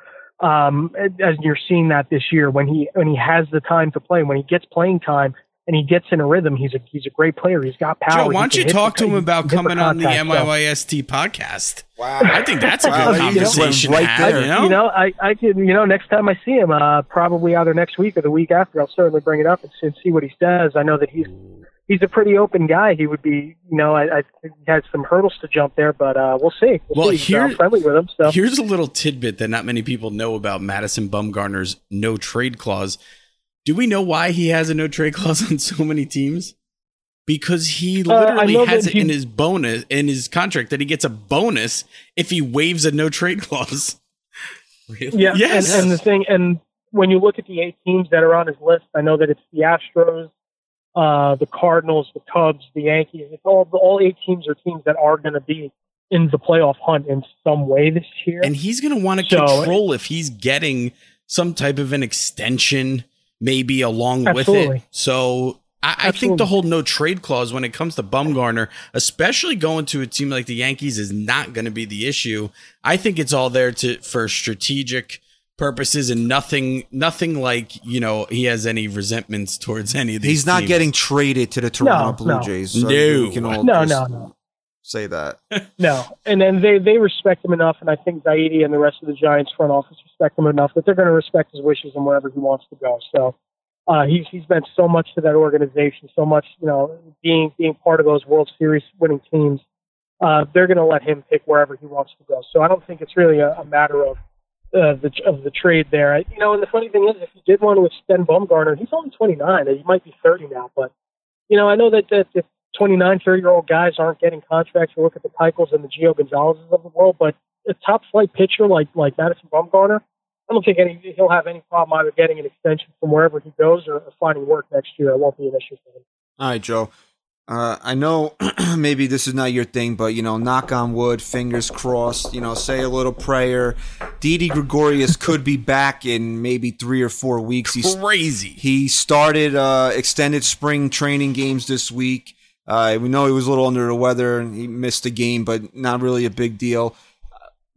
Um, as you're seeing that this year when he when he has the time to play, when he gets playing time and he gets in a rhythm, he's a he's a great player. He's got power. Joe, why don't you talk for- to him about can hit for coming on the contact, so. Podcast? wow. I think that's a Wow, good you just went conversation right to have, there. you know? You know, I, I can, you know, next time I see him, uh, probably either next week or the week after, I'll certainly bring it up and, see- and see what he says. I know that he's he's a pretty open guy. He would be, you know, I, I has some hurdles to jump there, but uh, we'll see. We'll, Well, see. here- I'm friendly with him. So Here's a little tidbit that not many people know about Madison Bumgarner's no trade clause. Do we know why he has a no trade clause on so many teams? Because he Uh, literally know has it in his bonus in his contract that he gets a bonus if he waives a no trade clause. *laughs* Really? yeah, Yes. and, and the thing, and when you look at the eight teams that are on his list, I know that it's the Astros, uh, the Cardinals, the Cubs, the Yankees. It's all all eight teams are teams that are going to be in the playoff hunt in some way this year. And he's going to want to So- control if he's getting some type of an extension, maybe along with it. So I, I think the whole no trade clause when it comes to Bumgarner, especially going to a team like the Yankees, is not going to be the issue. I think it's all there to for strategic purposes and nothing nothing like you know he has any resentments towards any of these. He's not teams. getting traded to the Toronto No, Blue no. Jays. So No. we can all no, just no, no. say that. *laughs* No, and then they they respect him enough, and I think Zaidi and the rest of the Giants front office respect him enough that they're going to respect his wishes and wherever he wants to go. So uh, he's he's meant so much to that organization, so much you know being being part of those World Series winning teams. Uh, they're going to let him pick wherever he wants to go. So I don't think it's really a, a matter of uh, the of the trade there. You know, and the funny thing is, if you did want to extend Bumgarner, he's only 29. He might be 30 now, but you know, I know that, that if 29, 30 year old guys aren't getting contracts. You look at the Keuchels and the Gio Gonzalez's of the world, but a top flight pitcher like like Madison Bumgarner, I don't think any he'll have any problem either getting an extension from wherever he goes or, or finding work next year. It won't be an issue for him. All right, Joe. Uh, I know *clears throat* maybe this is not your thing, but you know, knock on wood, fingers crossed. You know, say a little prayer. Didi Gregorius could be back in maybe three or four weeks. He's Crazy. He started uh, extended spring training games this week. Uh, we know he was a little under the weather and he missed a game, but not really a big deal.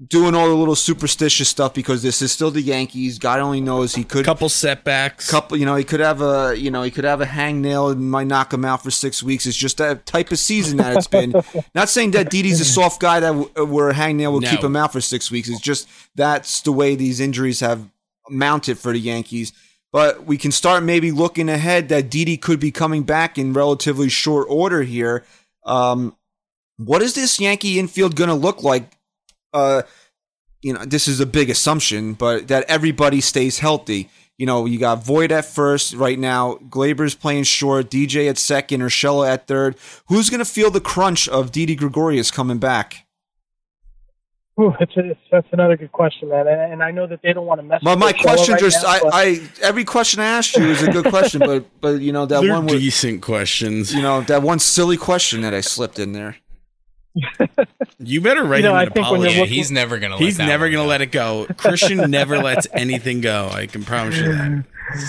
Doing all the little superstitious stuff because this is still the Yankees. God only knows he could Couple setbacks. couple you know he could have a you know he could have a hangnail and might knock him out for six weeks it's just that type of season that it's been *laughs* not saying that Didi's a soft guy that w- where a hangnail will No. keep him out for six weeks it's just that's the way these injuries have mounted for the Yankees but we can start maybe looking ahead that Didi could be coming back in relatively short order here um, what is this Yankee infield going to look like uh, you know, this is a big assumption, but that everybody stays healthy. You know, you got Voit at first right now, Gleyber's playing short, DJ at second, or Urshela at third. Who's going to feel the crunch of Didi Gregorius coming back? Ooh, it's, it's that's another good question, man. And, and I know that they don't want to mess. Well, with my Urshela question right just, now, I, but- I, every question I asked you is a good question, but, but you know that They're one, with, decent questions. you know that one silly question that I slipped in there. You better write You know, him I an think when apology. Yeah, looking- he's never gonna. Let He's that never one gonna go. let it go. Christian never lets anything go. I can promise you that.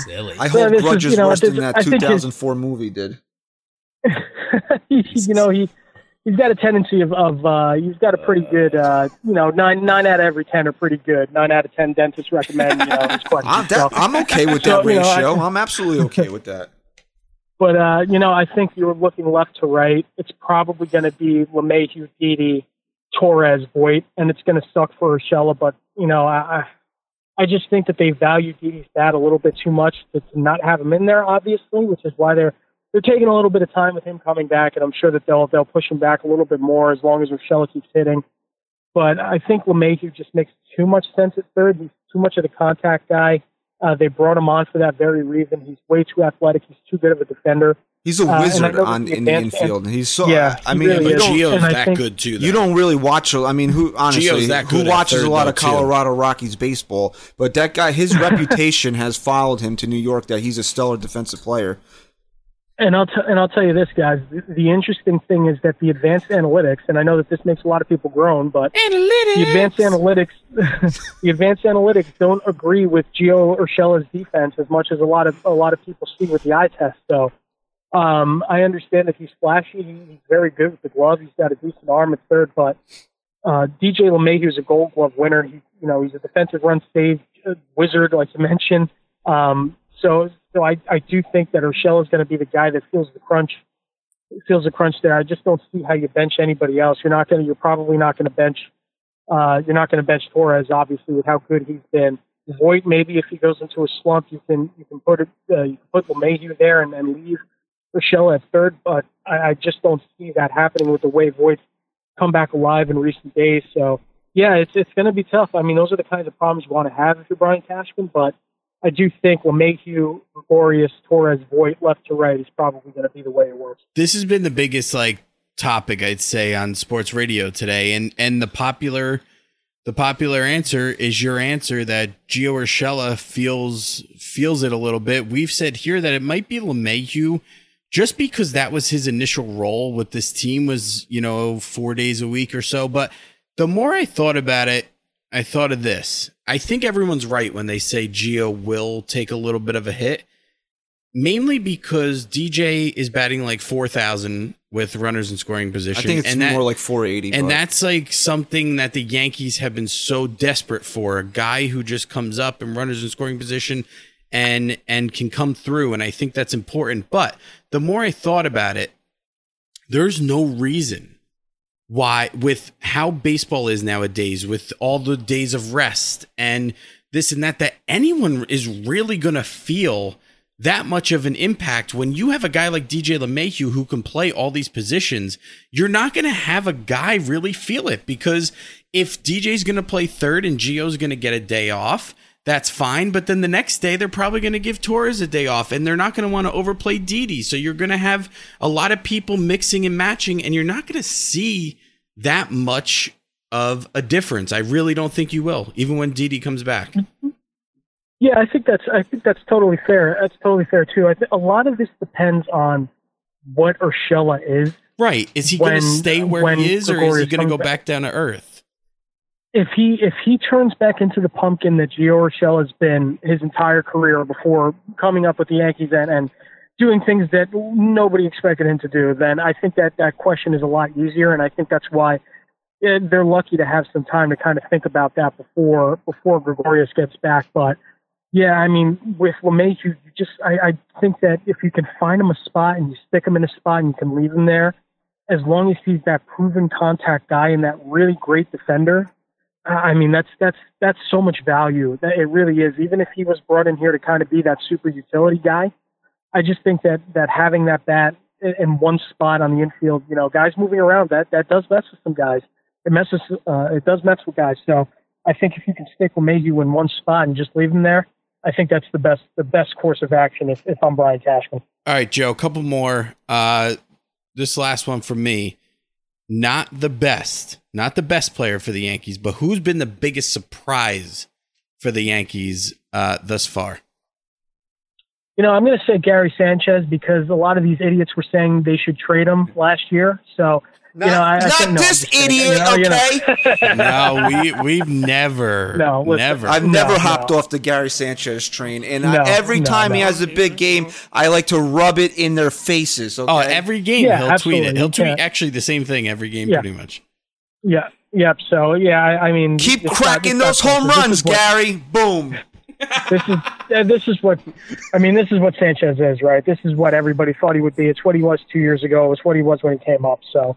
Silly. I Yeah, hold this is, you know, worse than that I his- 2004 movie did. *laughs* you know, he he's got a tendency of, of uh, he's got a pretty good, uh, you know, nine nine out of every ten are pretty good. Nine out of ten dentists recommend, you know, his *laughs* questions. I'm, So- that, I'm okay with *laughs* So, that you know, I- ratio. I'm absolutely okay with that. But uh, you know, I think you're looking left to right. It's probably going to be LeMahieu, Didi, Torres, Voit, and it's going to suck for Urshela. But you know, I, I just think that they value Didi's bat a little bit too much to, to not have him in there, obviously, which is why they're they're taking a little bit of time with him coming back, and I'm sure that they'll they'll push him back a little bit more as long as Urshela keeps hitting. But I think LeMahieu just makes too much sense at third. He's too much of a contact guy. Uh, they brought him on for that very reason. He's way too athletic. He's too good of a defender. He's a Uh, and wizard that on in the infield. He's so. Yeah, I mean, really you is. Gio's and that think- good too. Though. you don't really watch. I mean, who honestly? Who watches a lot of too. Colorado Rockies baseball? But that guy, his *laughs* reputation has followed him to New York. That he's a stellar defensive player. And I'll t- and I'll tell you this, guys. The, interesting thing is that the advanced analytics, and I know that this makes a lot of people groan, but the advanced analytics, *laughs* the advanced analytics don't agree with Gio Urshela's defense as much as a lot of a lot of people see with the eye test. So, um, I understand that he's flashy. He's very good with the glove. He's got a decent arm at third, but uh, DJ LeMahieu is a Gold Glove winner. He, you know, he's a defensive run save uh, wizard, like you mentioned. Um, so, so I, I do think that Urshela is going to be the guy that feels the crunch, feels the crunch there. I just don't see how you bench anybody else. You're not going to, you're probably not going to bench, uh, you're not going to bench Torres, obviously, with how good he's been. Voit, maybe if he goes into a slump, you can, you can put it, uh, you can put LeMahieu there and, then leave Urshela at third, but I, I just don't see that happening with the way Voit's come back alive in recent days. So, yeah, it's it's going to be tough. I mean, those are the kinds of problems you want to have if you're Brian Cashman, but I do think LeMahieu, Gregorius, Torres, Voit, left to right is probably going to be the way it works. this has been the biggest like topic I'd say on sports radio today, and and the popular the popular answer is your answer that Gio Urshela feels feels it a little bit. We've said here that it might be LeMahieu just because that was his initial role with this team was you know four days a week or so. But the more I thought about it, I thought of this. I think everyone's right when they say Gio will take a little bit of a hit mainly because DJ is batting like 4,000 with runners in scoring position. I think it's and that- more like 480. and but that's like something that the Yankees have been so desperate for a guy who just comes up and runners in scoring position and and can come through and I think that's important but the more I thought about it there's no reason why with how baseball is nowadays with all the days of rest and this and that that anyone is really going to feel that much of an impact. When you have a guy like DJ LeMahieu who can play all these positions you're not going to have a guy really feel it because if DJ's going to play third and Gio's going to get a day off that's fine. But then the next day, they're probably going to give Torres a day off, and they're not going to want to overplay Didi. So you're going to have a lot of people mixing and matching, and you're not going to see that much of a difference. I really don't think you will, even when Didi comes back. Mm-hmm. Yeah, I think that's I think that's totally fair. That's totally fair too. I think a lot of this depends on what Urshela is. Right? Is he going to stay where he is, or is he going to go back down to earth? If he if he turns back into the pumpkin that Gio Urshela has been his entire career before coming up with the Yankees and, and doing things that nobody expected him to do, then I think that that question is a lot easier, and I think that's why eh, they're lucky to have some time to kind of think about that before before Gregorius gets back. But yeah, I mean, with LeMay, you just I, I think that if you can find him a spot and you stick him in a spot and you can leave him there, as long as he's that proven contact guy and that really great defender, I mean, that's that's that's so much value. That it really is. Even if he was brought in here to kind of be that super utility guy, I just think that that having that bat in- one spot on the infield, you know, guys moving around, that that does mess with some guys. It messes, uh, it does mess with guys. So I think if you can stick LeMahieu in one spot and just leave him there, I think that's the best the best course of action. If, if I'm Brian Cashman. All right, Joe, a couple more. Uh, this last one from me. Not the best, not the best player for the Yankees, but who's been the biggest surprise for the Yankees uh, thus far? You know, I'm going to say Gary Sanchez because a lot of these idiots were saying they should trade him last year. So, you know, I, I not I'm this just idiot, You know, you *laughs* know. no, we we've never, No, listen, never. I've never no. hopped off the Gary Sanchez train, and No, I, every no, time he has a big game, I like to rub it in their faces. Okay? Oh, every game Yeah, he'll tweet it. He'll tweet Yeah. actually the same thing every game, Yeah. pretty much. Yeah. Yep. So yeah, I, I mean, keep cracking those home This runs, what- Gary. Boom. *laughs* This is uh, this is what I mean. This is what Sanchez is, right? This is what everybody thought he would be. It's what he was two years ago. It's what he was when he came up. So,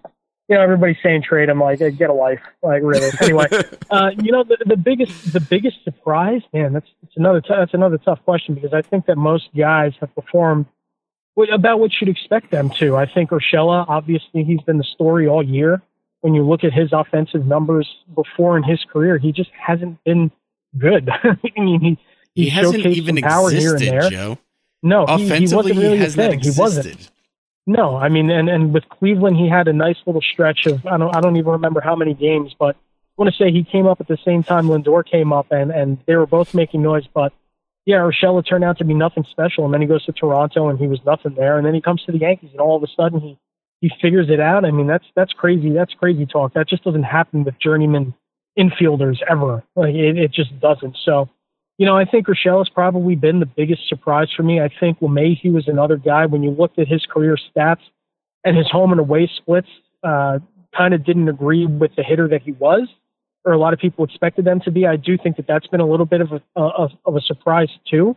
you know, everybody's saying trade him. Like, hey, get a life. Like, really. Anyway, *laughs* uh, you know, the, the biggest the biggest surprise, man. That's that's another t- that's another tough question because I think that most guys have performed about what you'd expect them to. I think Urshela, obviously, he's been the story all year. When you look at his offensive numbers before in his career, he just hasn't been good. *laughs* I mean, he He, he hasn't even some power here and existed, there. Joe. No, he, he Offensively, wasn't really he has not thing. He wasn't. No, I mean, and and with Cleveland, he had a nice little stretch of I don't I don't even remember how many games, but I want to say he came up at the same time Lindor came up, and and they were both making noise. But yeah, Urshela turned out to be nothing special, and then he goes to Toronto, and he was nothing there, and then he comes to the Yankees, and all of a sudden he he figures it out. I mean, that's that's crazy. That's crazy talk. That just doesn't happen with journeyman infielders ever. Like it, it just doesn't. So you know, I think Urshela has probably been the biggest surprise for me. I think LeMahieu was another guy. When you looked at his career stats and his home and away splits, uh, kind of didn't agree with the hitter that he was, or a lot of people expected them to be. I do think that that's been a little bit of a of, of a surprise too.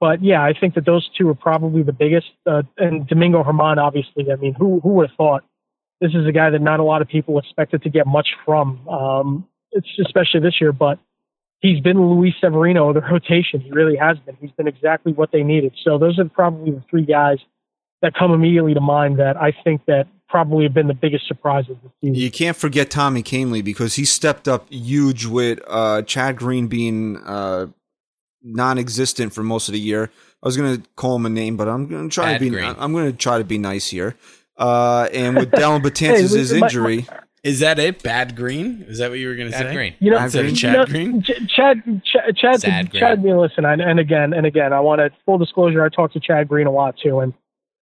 But yeah, I think that those two are probably the biggest. Uh, and Domingo Germán, obviously. I mean, who who would have thought? This is a guy that not a lot of people expected to get much from. Um, especially this year, but he's been Luis Severino of the rotation. He really has been. He's been exactly what they needed. So those are probably the three guys that come immediately to mind that I think that probably have been the biggest surprises this season. You can't forget Tommy Kahnle because he stepped up huge with uh, Chad Green being uh, non-existent for most of the year. I was gonna call him a name, but I'm gonna try Chad to be. Green. I'm gonna try to be nice here. Uh, and with *laughs* Dellin Betances' Hey, his my- injury, Is that it? Bad Green? Is that what you were going to Bad say? green. You know, Chad Green? Chad you know, Green? Ch- Chad, Chad, Chad, Sad Chad, Green. listen, and, and again, and again, I want to full disclosure. I talked to Chad Green a lot too, and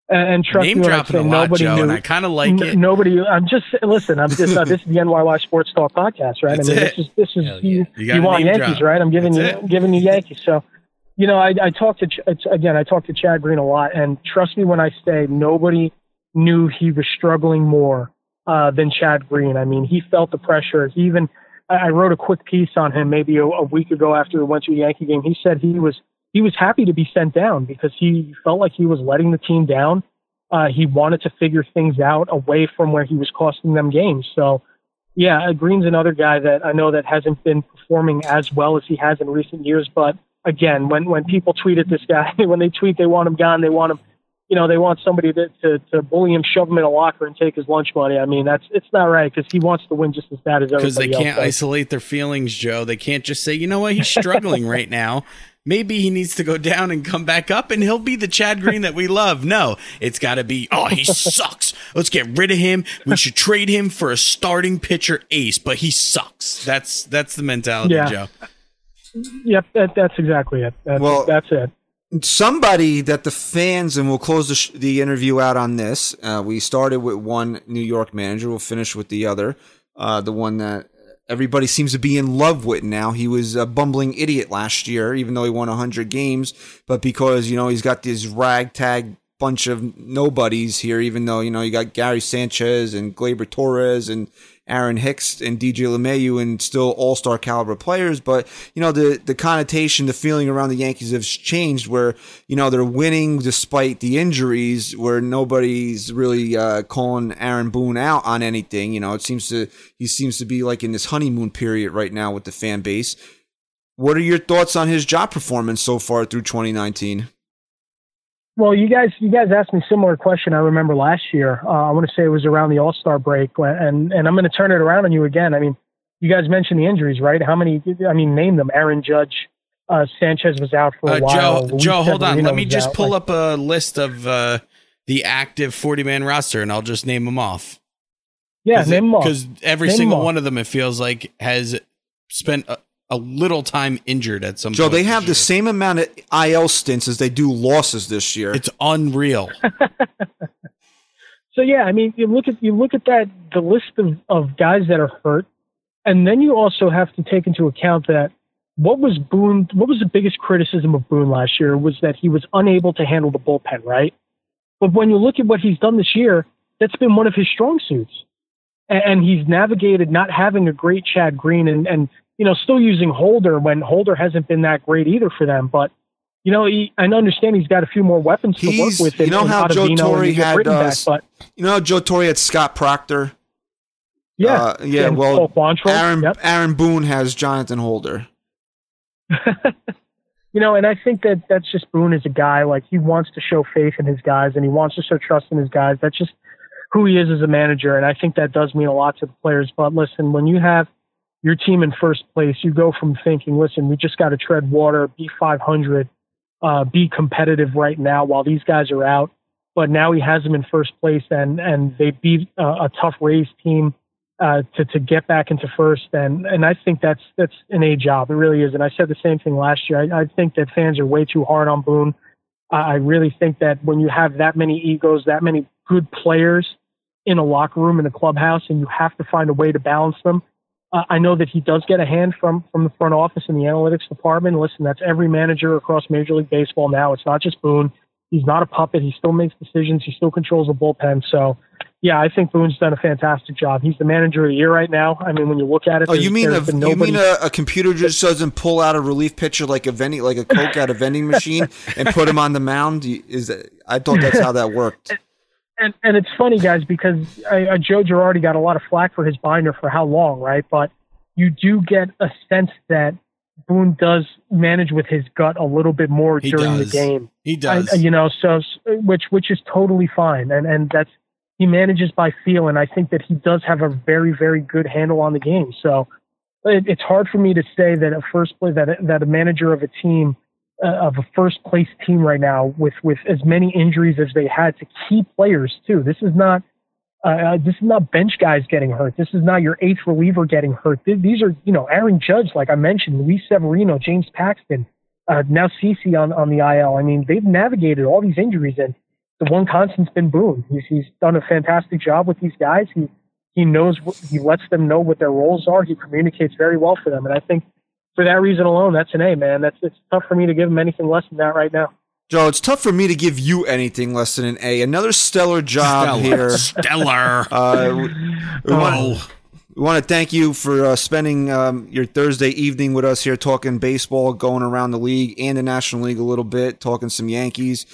and, and trust Name me when I dropping say a lot, nobody Joe, knew. and I kind of like n- it. Nobody. I'm just listen. I'm just. Uh, this is the *laughs* NYY Sports Talk podcast, right? That's I mean, it. this is this is Hell you, yeah. You you want Yankees, drop. right? I'm giving That's you it. giving you *laughs* Yankees. So, you know, I, I talked to Ch- again. I talked to Chad Green a lot, and trust me when I say nobody knew he was struggling more uh, than Chad Green. I mean, he felt the pressure. He even I wrote a quick piece on him maybe a, a week ago after we went to Yankee game. He said he was he was happy to be sent down because he felt like he was letting the team down. Uh, he wanted to figure things out away from where he was costing them games. So, yeah, uh, Green's another guy that I know that hasn't been performing as well as he has in recent years. But again, when when people tweet at this guy, *laughs* when they tweet they want him gone, they want him. You know, they want somebody to, to, to bully him, shove him in a locker, and take his lunch money. I mean, that's it's not right because he wants to win just as bad as everybody because they can't does. isolate their feelings, Joe. They can't just say, you know what, he's struggling right now. Maybe he needs to go down and come back up, and he'll be the Chad Green that we love. No, it's got to be, oh, he sucks. Let's get rid of him. We should trade him for a starting pitcher ace, but he sucks. That's that's the mentality, Yeah. Joe. Yep, that, that's exactly it. That's, Well- that's it. Somebody that the fans and we'll close the, sh- the interview out on this uh, we started with one new york manager. We'll finish with the other uh, the one that everybody seems to be in love with now. He was a bumbling idiot last year even though he won 100 games but because you know he's got this ragtag bunch of nobodies here even though you know you got gary sanchez and gleyber torres and Aaron Hicks and DJ LeMahieu and still all star caliber players, but you know the the connotation, the feeling around the Yankees has changed. Where you know they're winning despite the injuries, where nobody's really uh, calling Aaron Boone out on anything. You know, it seems to he seems to be like in this honeymoon period right now with the fan base. What are your thoughts on his job performance so far through 2019? Well, you guys, you guys asked me a similar question. I remember last year. Uh, I want to say it was around the All Star break, and and I'm going to turn it around on you again. I mean, you guys mentioned the injuries, right? How many? I mean, name them. Aaron Judge, uh, Sanchez was out for a Uh, while. Joe, Joe, hold on. Let me just out. pull Like, up a list of uh, the active 40 man roster, and I'll just name them off. Yeah, name them all. Because every Name single one of them, it feels like, has spent a, a little time injured at some Joe, point they have the year. same amount of IL stints as they do losses this year. It's unreal. *laughs* So yeah, I mean, you look at you look at that the list of, of guys that are hurt, and then you also have to take into account that what was Boone? What was the biggest criticism of Boone last year was that he was unable to handle the bullpen, right? But when you look at what he's done this year, that's been one of his strong suits, and, and he's navigated not having a great Chad Green, and and you know still using Holder when Holder hasn't been that great either for them, but. You know, he, I understand he's got a few more weapons to work with. you know how Joe Torre had, uh, back, but You know, Joe Torre had Scott Proctor. Yeah, Uh, yeah. well, Aaron yep. Aaron Boone has Jonathan Holder. *laughs* you know, and I think that that's just Boone is a guy like he wants to show faith in his guys and he wants to show trust in his guys. That's just who he is as a manager, and I think that does mean a lot to the players. But listen, when you have your team in first place, you go from thinking, listen, we just got to tread water, be 500, uh, be competitive right now while these guys are out. But now he has them in first place, and and they beat uh, a tough Rays team uh, to to get back into first, and and I think that's that's an A job. It really is. And I said the same thing last year. I, I think that fans are way too hard on Boone. I really think that when you have that many egos, that many good players in a locker room in a clubhouse, and you have to find a way to balance them. Uh, I know that he does get a hand from from the front office and the analytics department. Listen, that's every manager across Major League Baseball now. It's not just Boone. He's not a puppet. He still makes decisions. He still controls the bullpen. So, yeah, I think Boone's done a fantastic job. He's the manager of the year right now. I mean, when you look at it, Oh, you mean a there's you mean a, a computer just doesn't pull out a relief pitcher like a vending like a coke out of vending machine and put him on the mound? Is that, I thought that's how that worked. *laughs* and and it's funny, guys, because uh, uh, Joe Girardi got a lot of flack for his binder for how long, right? But you do get a sense that Boone does manage with his gut a little bit more He during does. the game. He does. I, you know, so which which is totally fine, and and that's he manages by feel, and I think that he does have a very very good handle on the game. So it, it's hard for me to say that a first play that that a manager of a team uh, of a first place team right now with with as many injuries as they had to key players too. This is not. Uh, this is not bench guys getting hurt. This is not your eighth reliever getting hurt. These are, you know, Aaron Judge, like I mentioned, Luis Severino, James Paxton, uh, now CC on, on the IL. I mean, they've navigated all these injuries, and the one constant's been Boone. He's, he's done a fantastic job with these guys. He he knows he lets them know what their roles are. He communicates very well for them, and I think for that reason alone, that's an A, man. That's it's tough for me to give him anything less than that right now. Joe, it's tough for me to give you anything less than an A. Another stellar job Stellar. here. Stellar. *laughs* Uh, we, we want, Oh. we want to thank you for uh, spending um, your Thursday evening with us here, talking baseball, going around the league and the National League a little bit, talking some Yankees.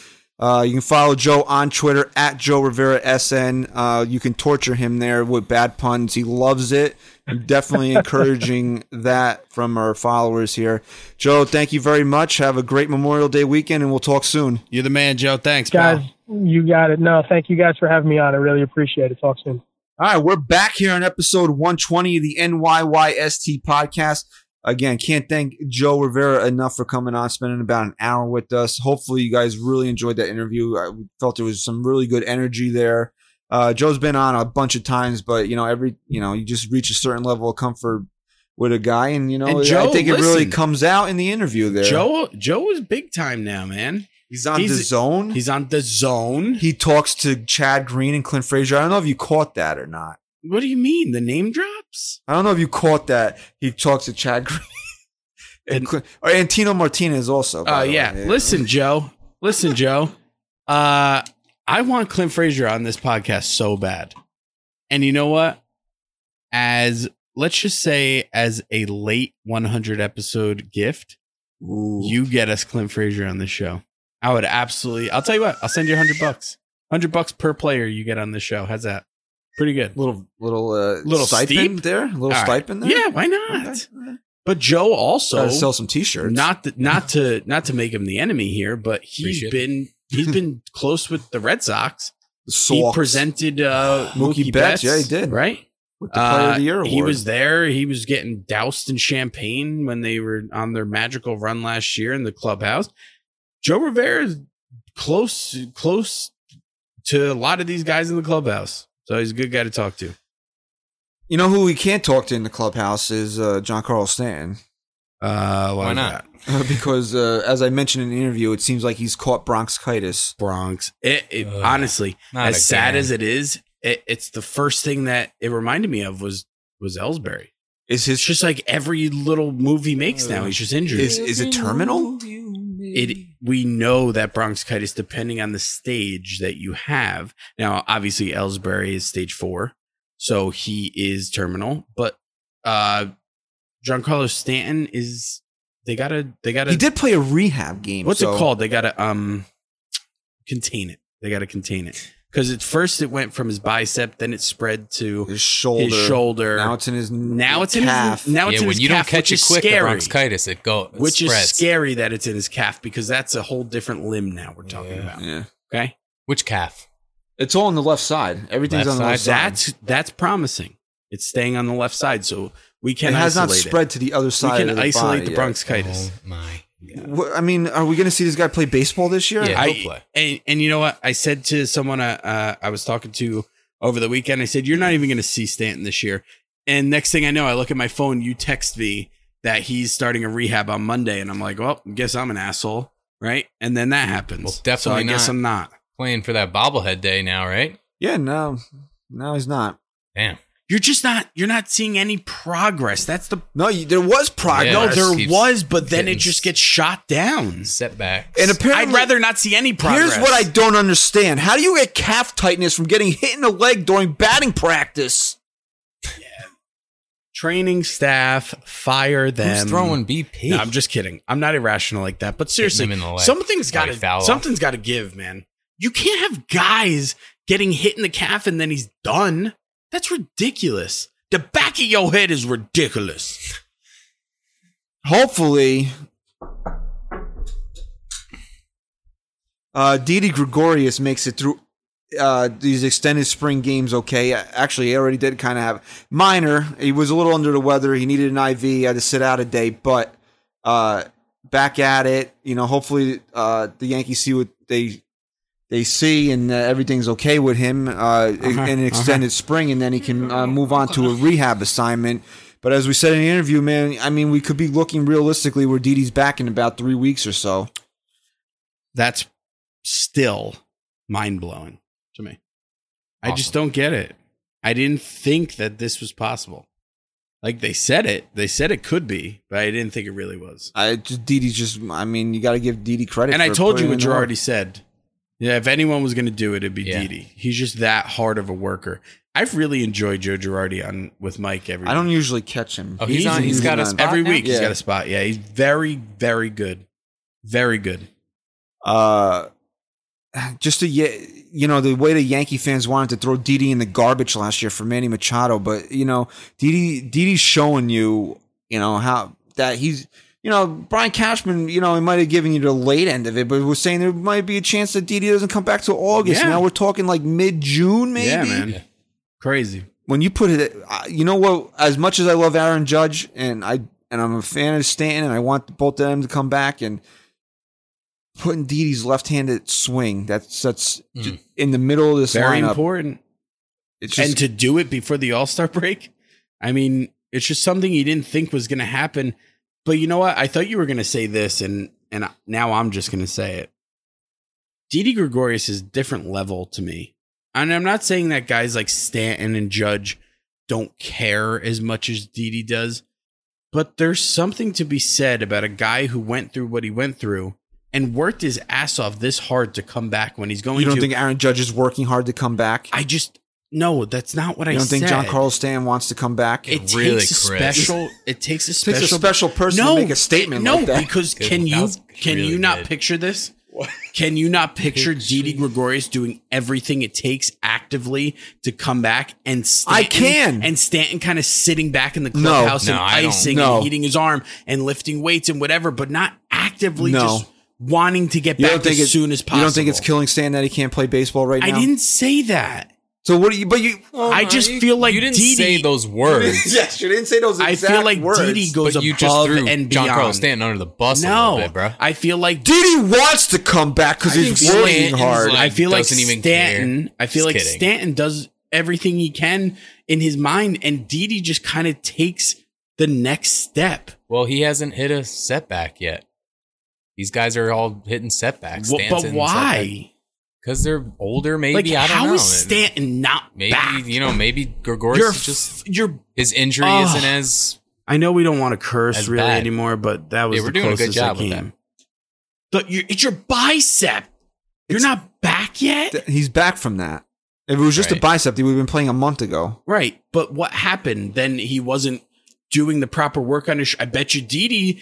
Uh, you can follow Joe on Twitter at Joe Rivera SN. Uh, you can torture him there with bad puns. He loves it. I'm definitely encouraging that from our followers here. Joe, thank you very much. Have a great Memorial Day weekend, and we'll talk soon. You're the man, Joe. Thanks, Guys, pal. You got it. No, thank you guys for having me on. I really appreciate it. Talk soon. All right, we're back here on episode 120 of the NYYST podcast. Again, can't thank Joe Rivera enough for coming on, spending about an hour with us. Hopefully, you guys really enjoyed that interview. I felt there was some really good energy there. Uh, Joe's been on a bunch of times, but you know, every you know, you just reach a certain level of comfort with a guy, and you know, And I Joe, think it really comes out in the interview there. Joe Joe is big time now, man. he's on he's- the zone. He's on the zone. he talks to Chad Green and Clint Frazier. I don't know if you caught that or not. What do you mean? The name drops? I don't know if you caught that. He talks to Chad Green. *laughs* and, And- Clint, or Antino Martinez also. Oh the yeah. way. Listen, Joe. Listen, Joe. Uh I want Clint Frazier on this podcast so bad. And you know what? As let's just say as a late 100 episode gift, Ooh. you get us Clint Frazier on this show. I would absolutely I'll tell you what, I'll send you 100 bucks. 100 bucks per player you get on the show. How's that? Pretty good. little little uh, Little stipend steep? there, a little All right. stipend there. Yeah, why not? Okay. But Joe also sell some T-shirts. not th- not to not to make him the enemy here, but he's Appreciate been he's been close with the Red Sox. The He presented uh, Mookie Mookie, Betts. Betts, Yeah, he did. right. with the Player of the Year Uh, award. He was there. He was getting doused in champagne when they were on their magical run last year in the clubhouse. Joe Rivera is close close to a lot of these guys in the clubhouse, so he's a good guy to talk to. You know who we can't talk to in the clubhouse is uh, Giancarlo Stanton. Uh, Why is not? That? because uh, as I mentioned in the interview, it seems like he's caught bronchitis. Bronx. It, it Ugh, honestly, not as sad again. as it is, it, it's the first thing that it reminded me of was was Ellsbury. Is his It's just like every little move he makes now, he's just injured. is is it terminal? it we know that bronchitis, depending on the stage that you have. Now, obviously, Ellsbury is stage four, so he is terminal. But uh Giancarlo Stanton is they gotta they gotta He did play a rehab game. What's so- it called? They gotta um contain it. They gotta contain it because at first it went from his bicep, then it spread to His shoulder. his shoulder. Now it's in his now it's in calf. his now it's yeah, in when his you calf, don't catch which it is quick, the scary. bronchitis it go it which is scary that it's in his calf because that's a whole different limb now we're talking Yeah. about. yeah. Okay, Which calf? It's all on the left side. Everything's Left on the left side. that's that's promising. It's staying on the left side, so we can it has not isolate spread to the other side. We can of the isolate body the yet. bronchitis. Oh my god. What- I mean, are we going to see this guy play baseball this year? Yeah. I, he'll play. And, and you know what? I said to someone uh, uh, I was talking to over the weekend, I said, You're not even going to see Stanton this year. And next thing I know, I look at my phone, you text me that he's starting a rehab on Monday. And I'm like, Well, guess I'm an asshole. Right. And then that happens. Well, definitely so I guess. I'm not. Playing for that bobblehead day now, right? Yeah, no, no, he's not. Damn. You're just not, you're not seeing any progress. That's the, No, you, there was progress. no, there was, but then it just gets shot down. Setbacks. And apparently, I'd rather not see any progress. Here's what I don't understand: How do you get calf tightness from getting hit in the leg during batting practice? training staff fire them. Who's throwing BP? No, I'm just kidding. I'm not irrational like that. But seriously, in the leg. something's got to something's got to give, man. You can't have guys getting hit in the calf and then he's done. That's ridiculous. The back of your head is ridiculous. Hopefully, uh, Didi Gregorius makes it through uh, these extended spring games. Okay, actually, he already did kind of have minor. He was a little under the weather. He needed an IV. He had to sit out a day, but uh, back at it. You know, hopefully, uh, the Yankees see what they they see and uh, everything's okay with him uh, in an extended spring, and then he can uh, move on to a rehab assignment. But as we said in the interview, man, I mean, we could be looking realistically where Didi's back in about three weeks or so. That's still mind blowing to me. I just don't get it. I didn't think that this was possible. Like they said it, they said it could be, but I didn't think it really was. I just Didi's just. I mean, you got to give Didi credit. And I told you what work. Girardi said. Yeah, if anyone was going to do it, it'd be Yeah. Didi. He's just that hard of a worker. I've really enjoyed Joe Girardi on with Mike every. I don't week. usually catch him. Oh, he's on- he's got a spot every now? week. He's Yeah. got a spot. Yeah, he's very, very good. Very good. Uh, just to you know the way the Yankee fans wanted to throw Didi in the garbage last year for Manny Machado, but you know Didi Didi's showing you you know how that he's you know, Brian Cashman, you know, he might have given you the late end of it, but we're saying there might be a chance that Didi doesn't come back till August. Yeah. Now we're talking like mid June, maybe. Yeah, man. Crazy. When you put it, you know what? As much as I love Aaron Judge and I and I'm a fan of Stanton and I want both of them to come back and putting Didi's left-handed swing that's that's Mm. in the middle of this Very lineup. important. It's just and to do it before the All Star break, I mean, it's just something you didn't think was going to happen. But you know what? I thought you were going to say this, and and now I'm just going to say it. Didi Gregorius is a different level to me, and I'm not saying that guys like Stanton and Judge don't care as much as Didi does, but there's something to be said about a guy who went through what he went through and worked his ass off this hard to come back when he's going you don't to. think Aaron Judge is working hard to come back? I just no, that's not what I. Said. You I don't think John said. Carlos Stan wants to come back? It Really, takes a Chris. special. *laughs* It takes a special. takes a special person no, to make a statement No, like that. because Good. can That you can really you not good. picture this? Can you not picture Didi Gregorius doing everything it takes actively to come back and Stanton, I can. and Stanton kind of sitting back in the clubhouse No, and I don't. icing No. and heating his arm and lifting weights and whatever, but not actively No. just wanting to get you back don't think as it's, soon as possible. You don't think it's killing Stan that he can't play baseball right now? I didn't say that. So what do you? But you. Oh I just feel like you didn't Didi- say those words. *laughs* yes, you didn't say those. I Exact feel like words. Didi goes but you above just threw and John beyond. Carlos Stanton under the bus a no, little bit, bro. I feel like Didi wants to come back because he's working hard. like- I feel like doesn't even Stanton. care. I feel Just like kidding. Stanton does everything he can in his mind, and Didi just kind of takes the next step. Well, he hasn't hit a setback yet. These guys are all hitting setbacks. Wh- Stanton's but hitting why? Because they're older, maybe. like, I don't how know. is Stanton not maybe back? you know, maybe Gregorius you're is just you're. his injury Ugh. isn't as I know we don't want to curse As really bad. anymore, but that was Yeah, we're the doing a good closest job I with came. But you, it's your bicep. You're It's- not back yet. Th- he's back from that. If it was just a bicep, he would have been playing a month ago. Right. But what happened? Then he wasn't doing the proper work on his. Sh- I bet you Didi,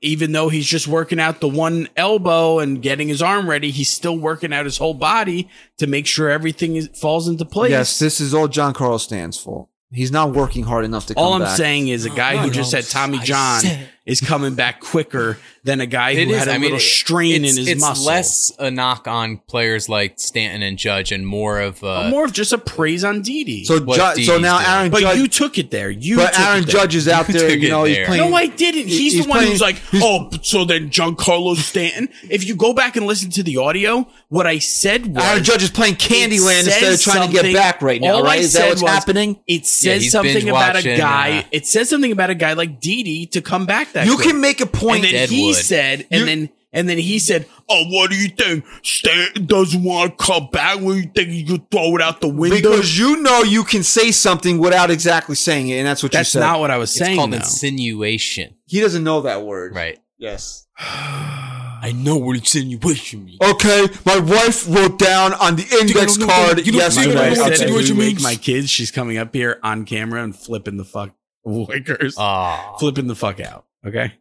even though he's just working out the one elbow and getting his arm ready, he's still working out his whole body to make sure everything is, falls into place. Yes, this is all John Carl stands for. He's not working hard enough to come All I'm back. saying is a guy who no, just no. had Tommy I John said- is coming back quicker than a guy It who is. had a I little it- strain it's, in his it's muscle. less a knock on players like Stanton and Judge, and more of uh, More of just a praise on Didi. So, Ju- so now doing. Aaron but Judge, you took it there. You but took Aaron it. Judge is out there. took You know, he's there. playing. No, I didn't. He's, he's the one playing- who's like, oh, so then Giancarlo Stanton. If you go back and listen to the audio, what I said was Aaron Judge is playing Candyland instead of trying to get back right now, all I right? Is that said what's was- happening? It says he's something binge about a guy. uh, it says something about a guy like Didi to come back that You quick. can make a point. And then he said, and You- then and then he said, "Oh, what do you think? Stan doesn't want to come back. What do you think You could throw it out the window?" because you know you can say something without exactly saying it, and that's what That's you said. That's not what I was it's saying. called though. insinuation, he doesn't know that word. right? Yes. I know what insinuation means. Okay, my wife wrote down on the index don't card you don't- yesterday. you don't know what Okay. said if insinuation we wake means? my kids, she's coming up here on camera and flipping the fuck *laughs* wickers, Ah, flipping the fuck out. Okay,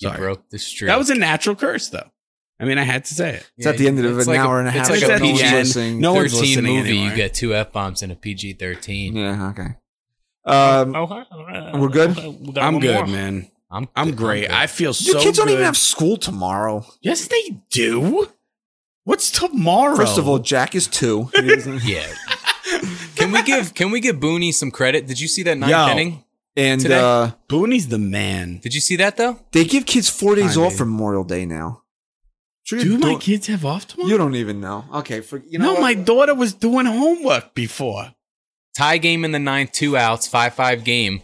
you sorry. broke the streak. That was a natural curse, though. I mean, I had to say it. It's at the end of an like hour and a half. It's like a PG end. listening. No one's 13 listening movie. anymore. You get two f bombs and a PG thirteen. Yeah. Okay. Um, Okay. We're good? We I'm good, more. man. I'm I'm good. great. good. I feel so. your kids don't even have school tomorrow. Yes, they do. What's tomorrow? First of all, Jack is two. *laughs* Yeah. can we give Can we give Booney some credit? Did you see that ninth Yo. inning? And Today? uh, Booney's the man. Did you see that though? they give kids four days I off mean- for Memorial Day now. Sure, Do my kids have off tomorrow? You don't even know. Okay, for you know no, what? my daughter was doing homework before. Tie game in the ninth, two outs, five five game.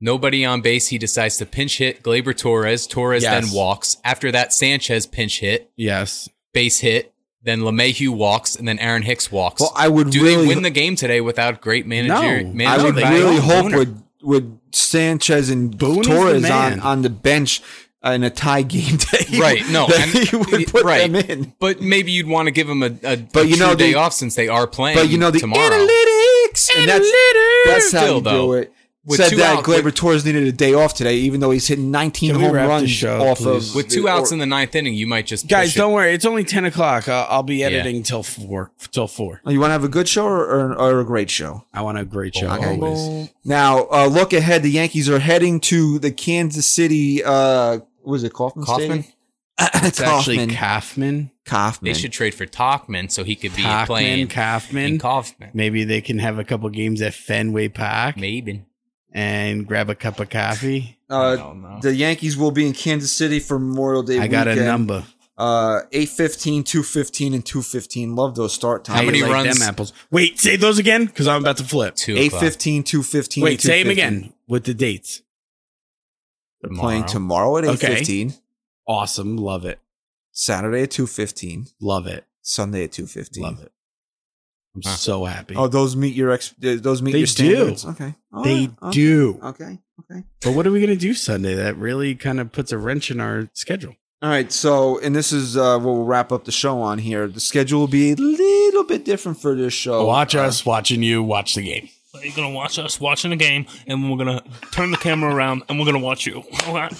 Nobody on base. He decides to pinch hit Gleyber Torres. Torres Yes. then walks. After that, Sanchez pinch hit, Yes. base hit. Then LeMahieu walks, and then Aaron Hicks walks. Well, I would Do really they win the game today without great manager? No. I would really don't. hope Booner? With Sanchez and Boone's the Torres on, on the bench in a tie game *laughs* day. Right, no, and- he would put right. them in. But maybe you'd want to give them a, a, But a you know, true day off since they are playing. But you know the tomorrow. analytics, and that's that's how Still, you do though, it. With Said two that out- Gleyber with- Torres needed a day off today, even though he's hitting 19 home wrap the runs show, off please? of With two outs or- in the ninth inning, you might just Guys, push don't worry. It's only 10 o'clock. I'll, I'll be editing till 4. Till 4. Oh, You want to have a good show or, or, or a great show? I want a great show Okay. always. Now, uh, look ahead. The Yankees are heading to the Kansas City uh, was it Kauffman? Kauffman? Stadium? It's *coughs* actually Kauffman. Kauffman. Kauffman. They should trade for Tauchman so he could be Kaufman, playing Kauffman. in Kauffman. Maybe they can have a couple games at Fenway Park Maybe. And grab a cup of coffee. Uh, don't know. the Yankees will be in Kansas City for Memorial Day. I got a weekend. number. Uh, 815, 215, and 215. Love those start times. How many I like runs- Them apples. Wait, say those again because I'm about to flip. Two o'clock. 815, 215. Wait, say them again with the dates. They're playing tomorrow at Okay. 815, Awesome. Love it. Saturday at 215, Love it. Sunday at 215. Love it. I'm Huh. so happy. Oh, those meet your ex. Those meet They your do. standards. Okay. All they right. Okay. do. Okay. Okay. But what are we going to do Sunday? That really kind of puts a wrench in our schedule. All right. So, and this is uh, what we'll wrap up the show on here. The schedule will be a little bit different for this show. watch Uh, us watching you watch the game. You're gonna watch us watching the game, and we're gonna turn the camera around, and we're gonna watch you. *laughs* All right.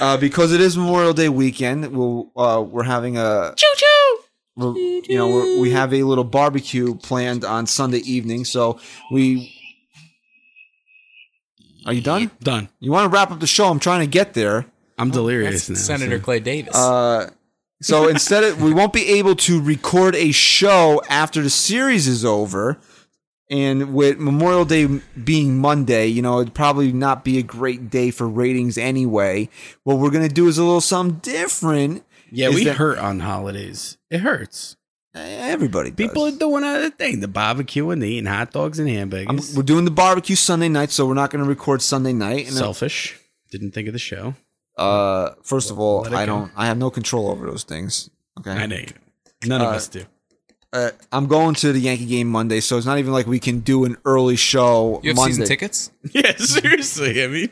uh, because it is Memorial Day weekend. We'll uh, we're having a Choo choo. You know we're, we have a little barbecue planned on Sunday evening. So we are you done? Done. You want to wrap up the show? I'm trying to get there. I'm delirious That's now. Senator so- Clay Davis. Uh, so *laughs* instead of we won't be able to record a show after the series is over. And with Memorial Day being Monday, you know, it'd probably not be a great day for ratings anyway. What we're gonna do is a little something different. Yeah, is we that- hurt on holidays. It hurts. Everybody does. People are doing other thing. The barbecue and they eating hot dogs and hamburgers. I'm- we're doing the barbecue Sunday night, so we're not going to record Sunday night. And Selfish. Didn't think of the show. uh, first of all, I go. don't. I have no control over those things. Okay. I know. you don't. None of Uh, us do. Uh, I'm going to the Yankee game Monday, so it's not even like we can do an early show you have Monday. season tickets? *laughs* Yeah, seriously. I mean,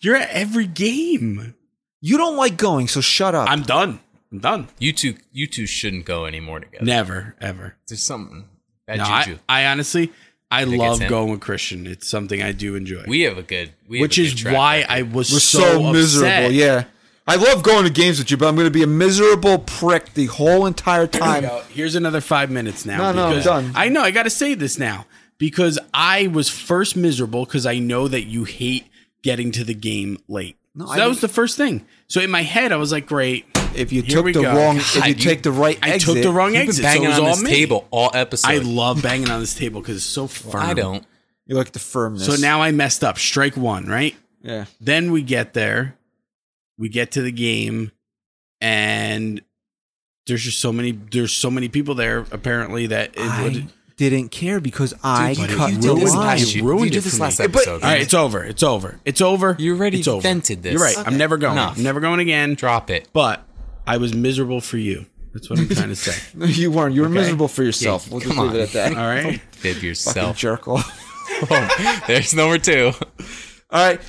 you're at every game. You don't like going, so shut up. I'm done. I'm done. You two, you two shouldn't go anymore together. Never, ever. There's something bad No, I, juju. I honestly, I Think love going with Christian. It's something I do enjoy. we have a good, we have which a good is track why record. I was We're so, so, miserable. upset. Yeah. I love going to games with you, but I'm going to be a miserable prick the whole entire time. Go, Here's another five minutes now. No, no, I'm done. I know. I got to say this now because I was first miserable because I know that you hate getting to the game late. No, so I that was the first thing. So in my head, I was like, great. If you took the go. wrong, if you you- take the right I exit, took the wrong exit. so it banging was on all this me. table all episode. I love banging on this table because it's so firm. I don't. You like the firmness. So now I messed up. Strike one, right? yeah. Then we get there, we get to the game, and there's just so many. There's so many people there. Apparently, that it I would. Didn't care because I but cut you the did this line. last year. ruined you did it this for last me. But- episode. All right, it's over. It's over. It's over. You already it's over. vented this. You're right. Okay. I'm never going. Enough. I'm never going again. Drop it. But I was miserable for you. That's what I'm trying to say. *laughs* No, you weren't. You were Okay. miserable for yourself. Yeah, we'll just come leave it at that. All *laughs* right. Bib Fucking yourself. jerk off. *laughs* Oh, there's number two. All right.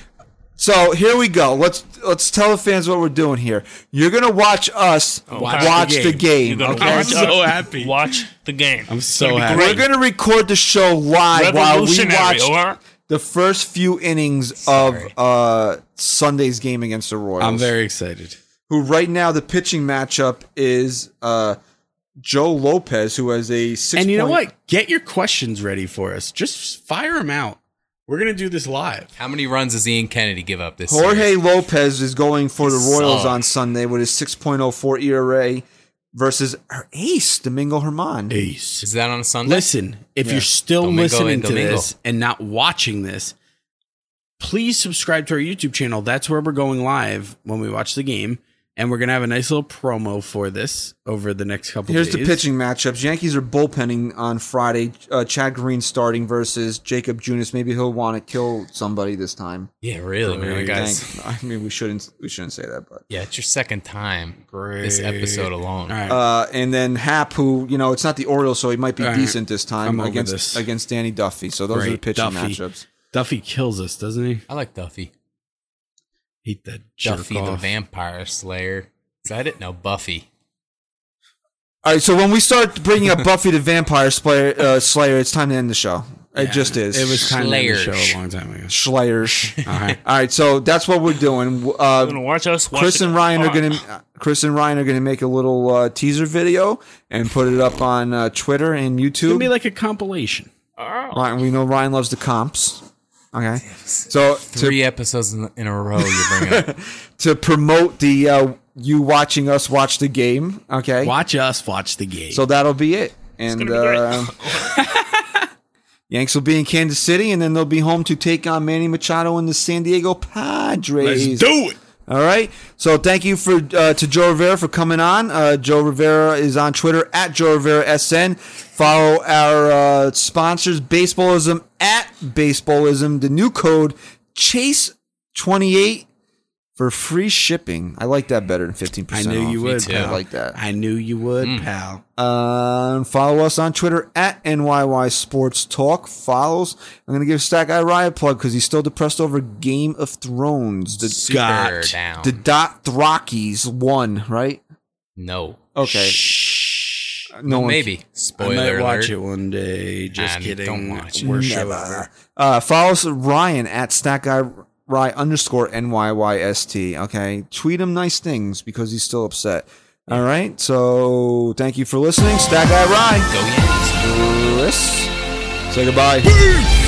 So here we go. Let's let's tell the fans what we're doing here. You're gonna watch us watch, Watch the the game. game. You're gonna okay? I'm watch so happy. Watch the game. I'm so gonna happy. We're gonna record the show live while we watch all right? the first few innings Sorry. of uh, Sunday's game against the Royals. I'm very excited. who right now the pitching matchup is uh, Joe Lopez, who has a six. And you know what? Get your questions ready for us. Just fire them out. We're gonna do this live. How many runs does Ian Kennedy give up this Jorge series? Lopez is going for the Royals on Sunday with his 6.04 ERA versus our ace Domingo Germán. Ace. Is that on Sunday? Listen, if you're still Domingo listening to this and not watching this, please subscribe to our YouTube channel. That's where we're going live when we watch the game. And we're gonna have a nice little promo for this over the next couple Here's days. the pitching matchups. Yankees are bullpenning on Friday. Uh, Chad Green starting versus Jacob Junis. Maybe he'll want to kill somebody this time. Yeah, really, man, guys. Thank- I mean, we shouldn't we shouldn't say that, but Yeah, it's your second time this episode alone. All right. uh, and then Happ, who you know, it's not the Orioles, so he might be All right. decent this time I'm against this. against Danny Duffy. So those are the pitching Duffy. matchups. Duffy kills us, doesn't he? I like Duffy. Eat that jerk Duffy the off. Vampire Slayer. Is that it? No, Buffy. All right, so when we start bringing up Buffy the Vampire Slayer, uh, Slayer, it's time to end the show. It Yeah, just is. It was time to end the show a long time ago. Slayers. *laughs* All right. All right, so that's what we're doing. You're Uh, gonna watch us. Watch Chris the and. Ryan are gonna uh, Chris and Ryan are gonna make a little uh, teaser video and put it up on uh, Twitter and YouTube. It's gonna be like a compilation. All right. Ryan, we know Ryan loves the comps. Okay, so to, Three episodes in, in a row you're bringing up. *laughs* to promote the uh, you watching us watch the game. Okay, Watch us watch the game. so that'll be it. And gonna be great. uh, *laughs* *laughs* Yanks will be in Kansas City, and then they'll be home to take on Manny Machado and the San Diego Padres. let's do it. All right. So thank you for uh, to Joe Rivera for coming on. Uh, Joe Rivera is on Twitter at Joe Rivera SN. Follow our uh, sponsors, Baseballism at Baseballism. The new code Chase twenty eight for free shipping. I like that better than 15. I percent. knew you would. too. I like that. I knew you would, Mm. pal. Uh, follow us on Twitter at NYY Sports Talk. Follows. I'm gonna give Stack Guy Ryan a plug because he's still depressed over Game of Thrones. The Super Got down. the Dot Throckies won, right? no. Okay. Shh. No one Maybe. I Spoiler might alert. watch it one day. Just And kidding. don't watch it. Worst show Never. ever. Uh, follow us Ryan at Stack Guy Rye underscore NYYST. Okay. Tweet him nice things because he's still upset. All right. So thank you for listening. Stack Guy Rye. Go Yanks. Chris. Say goodbye.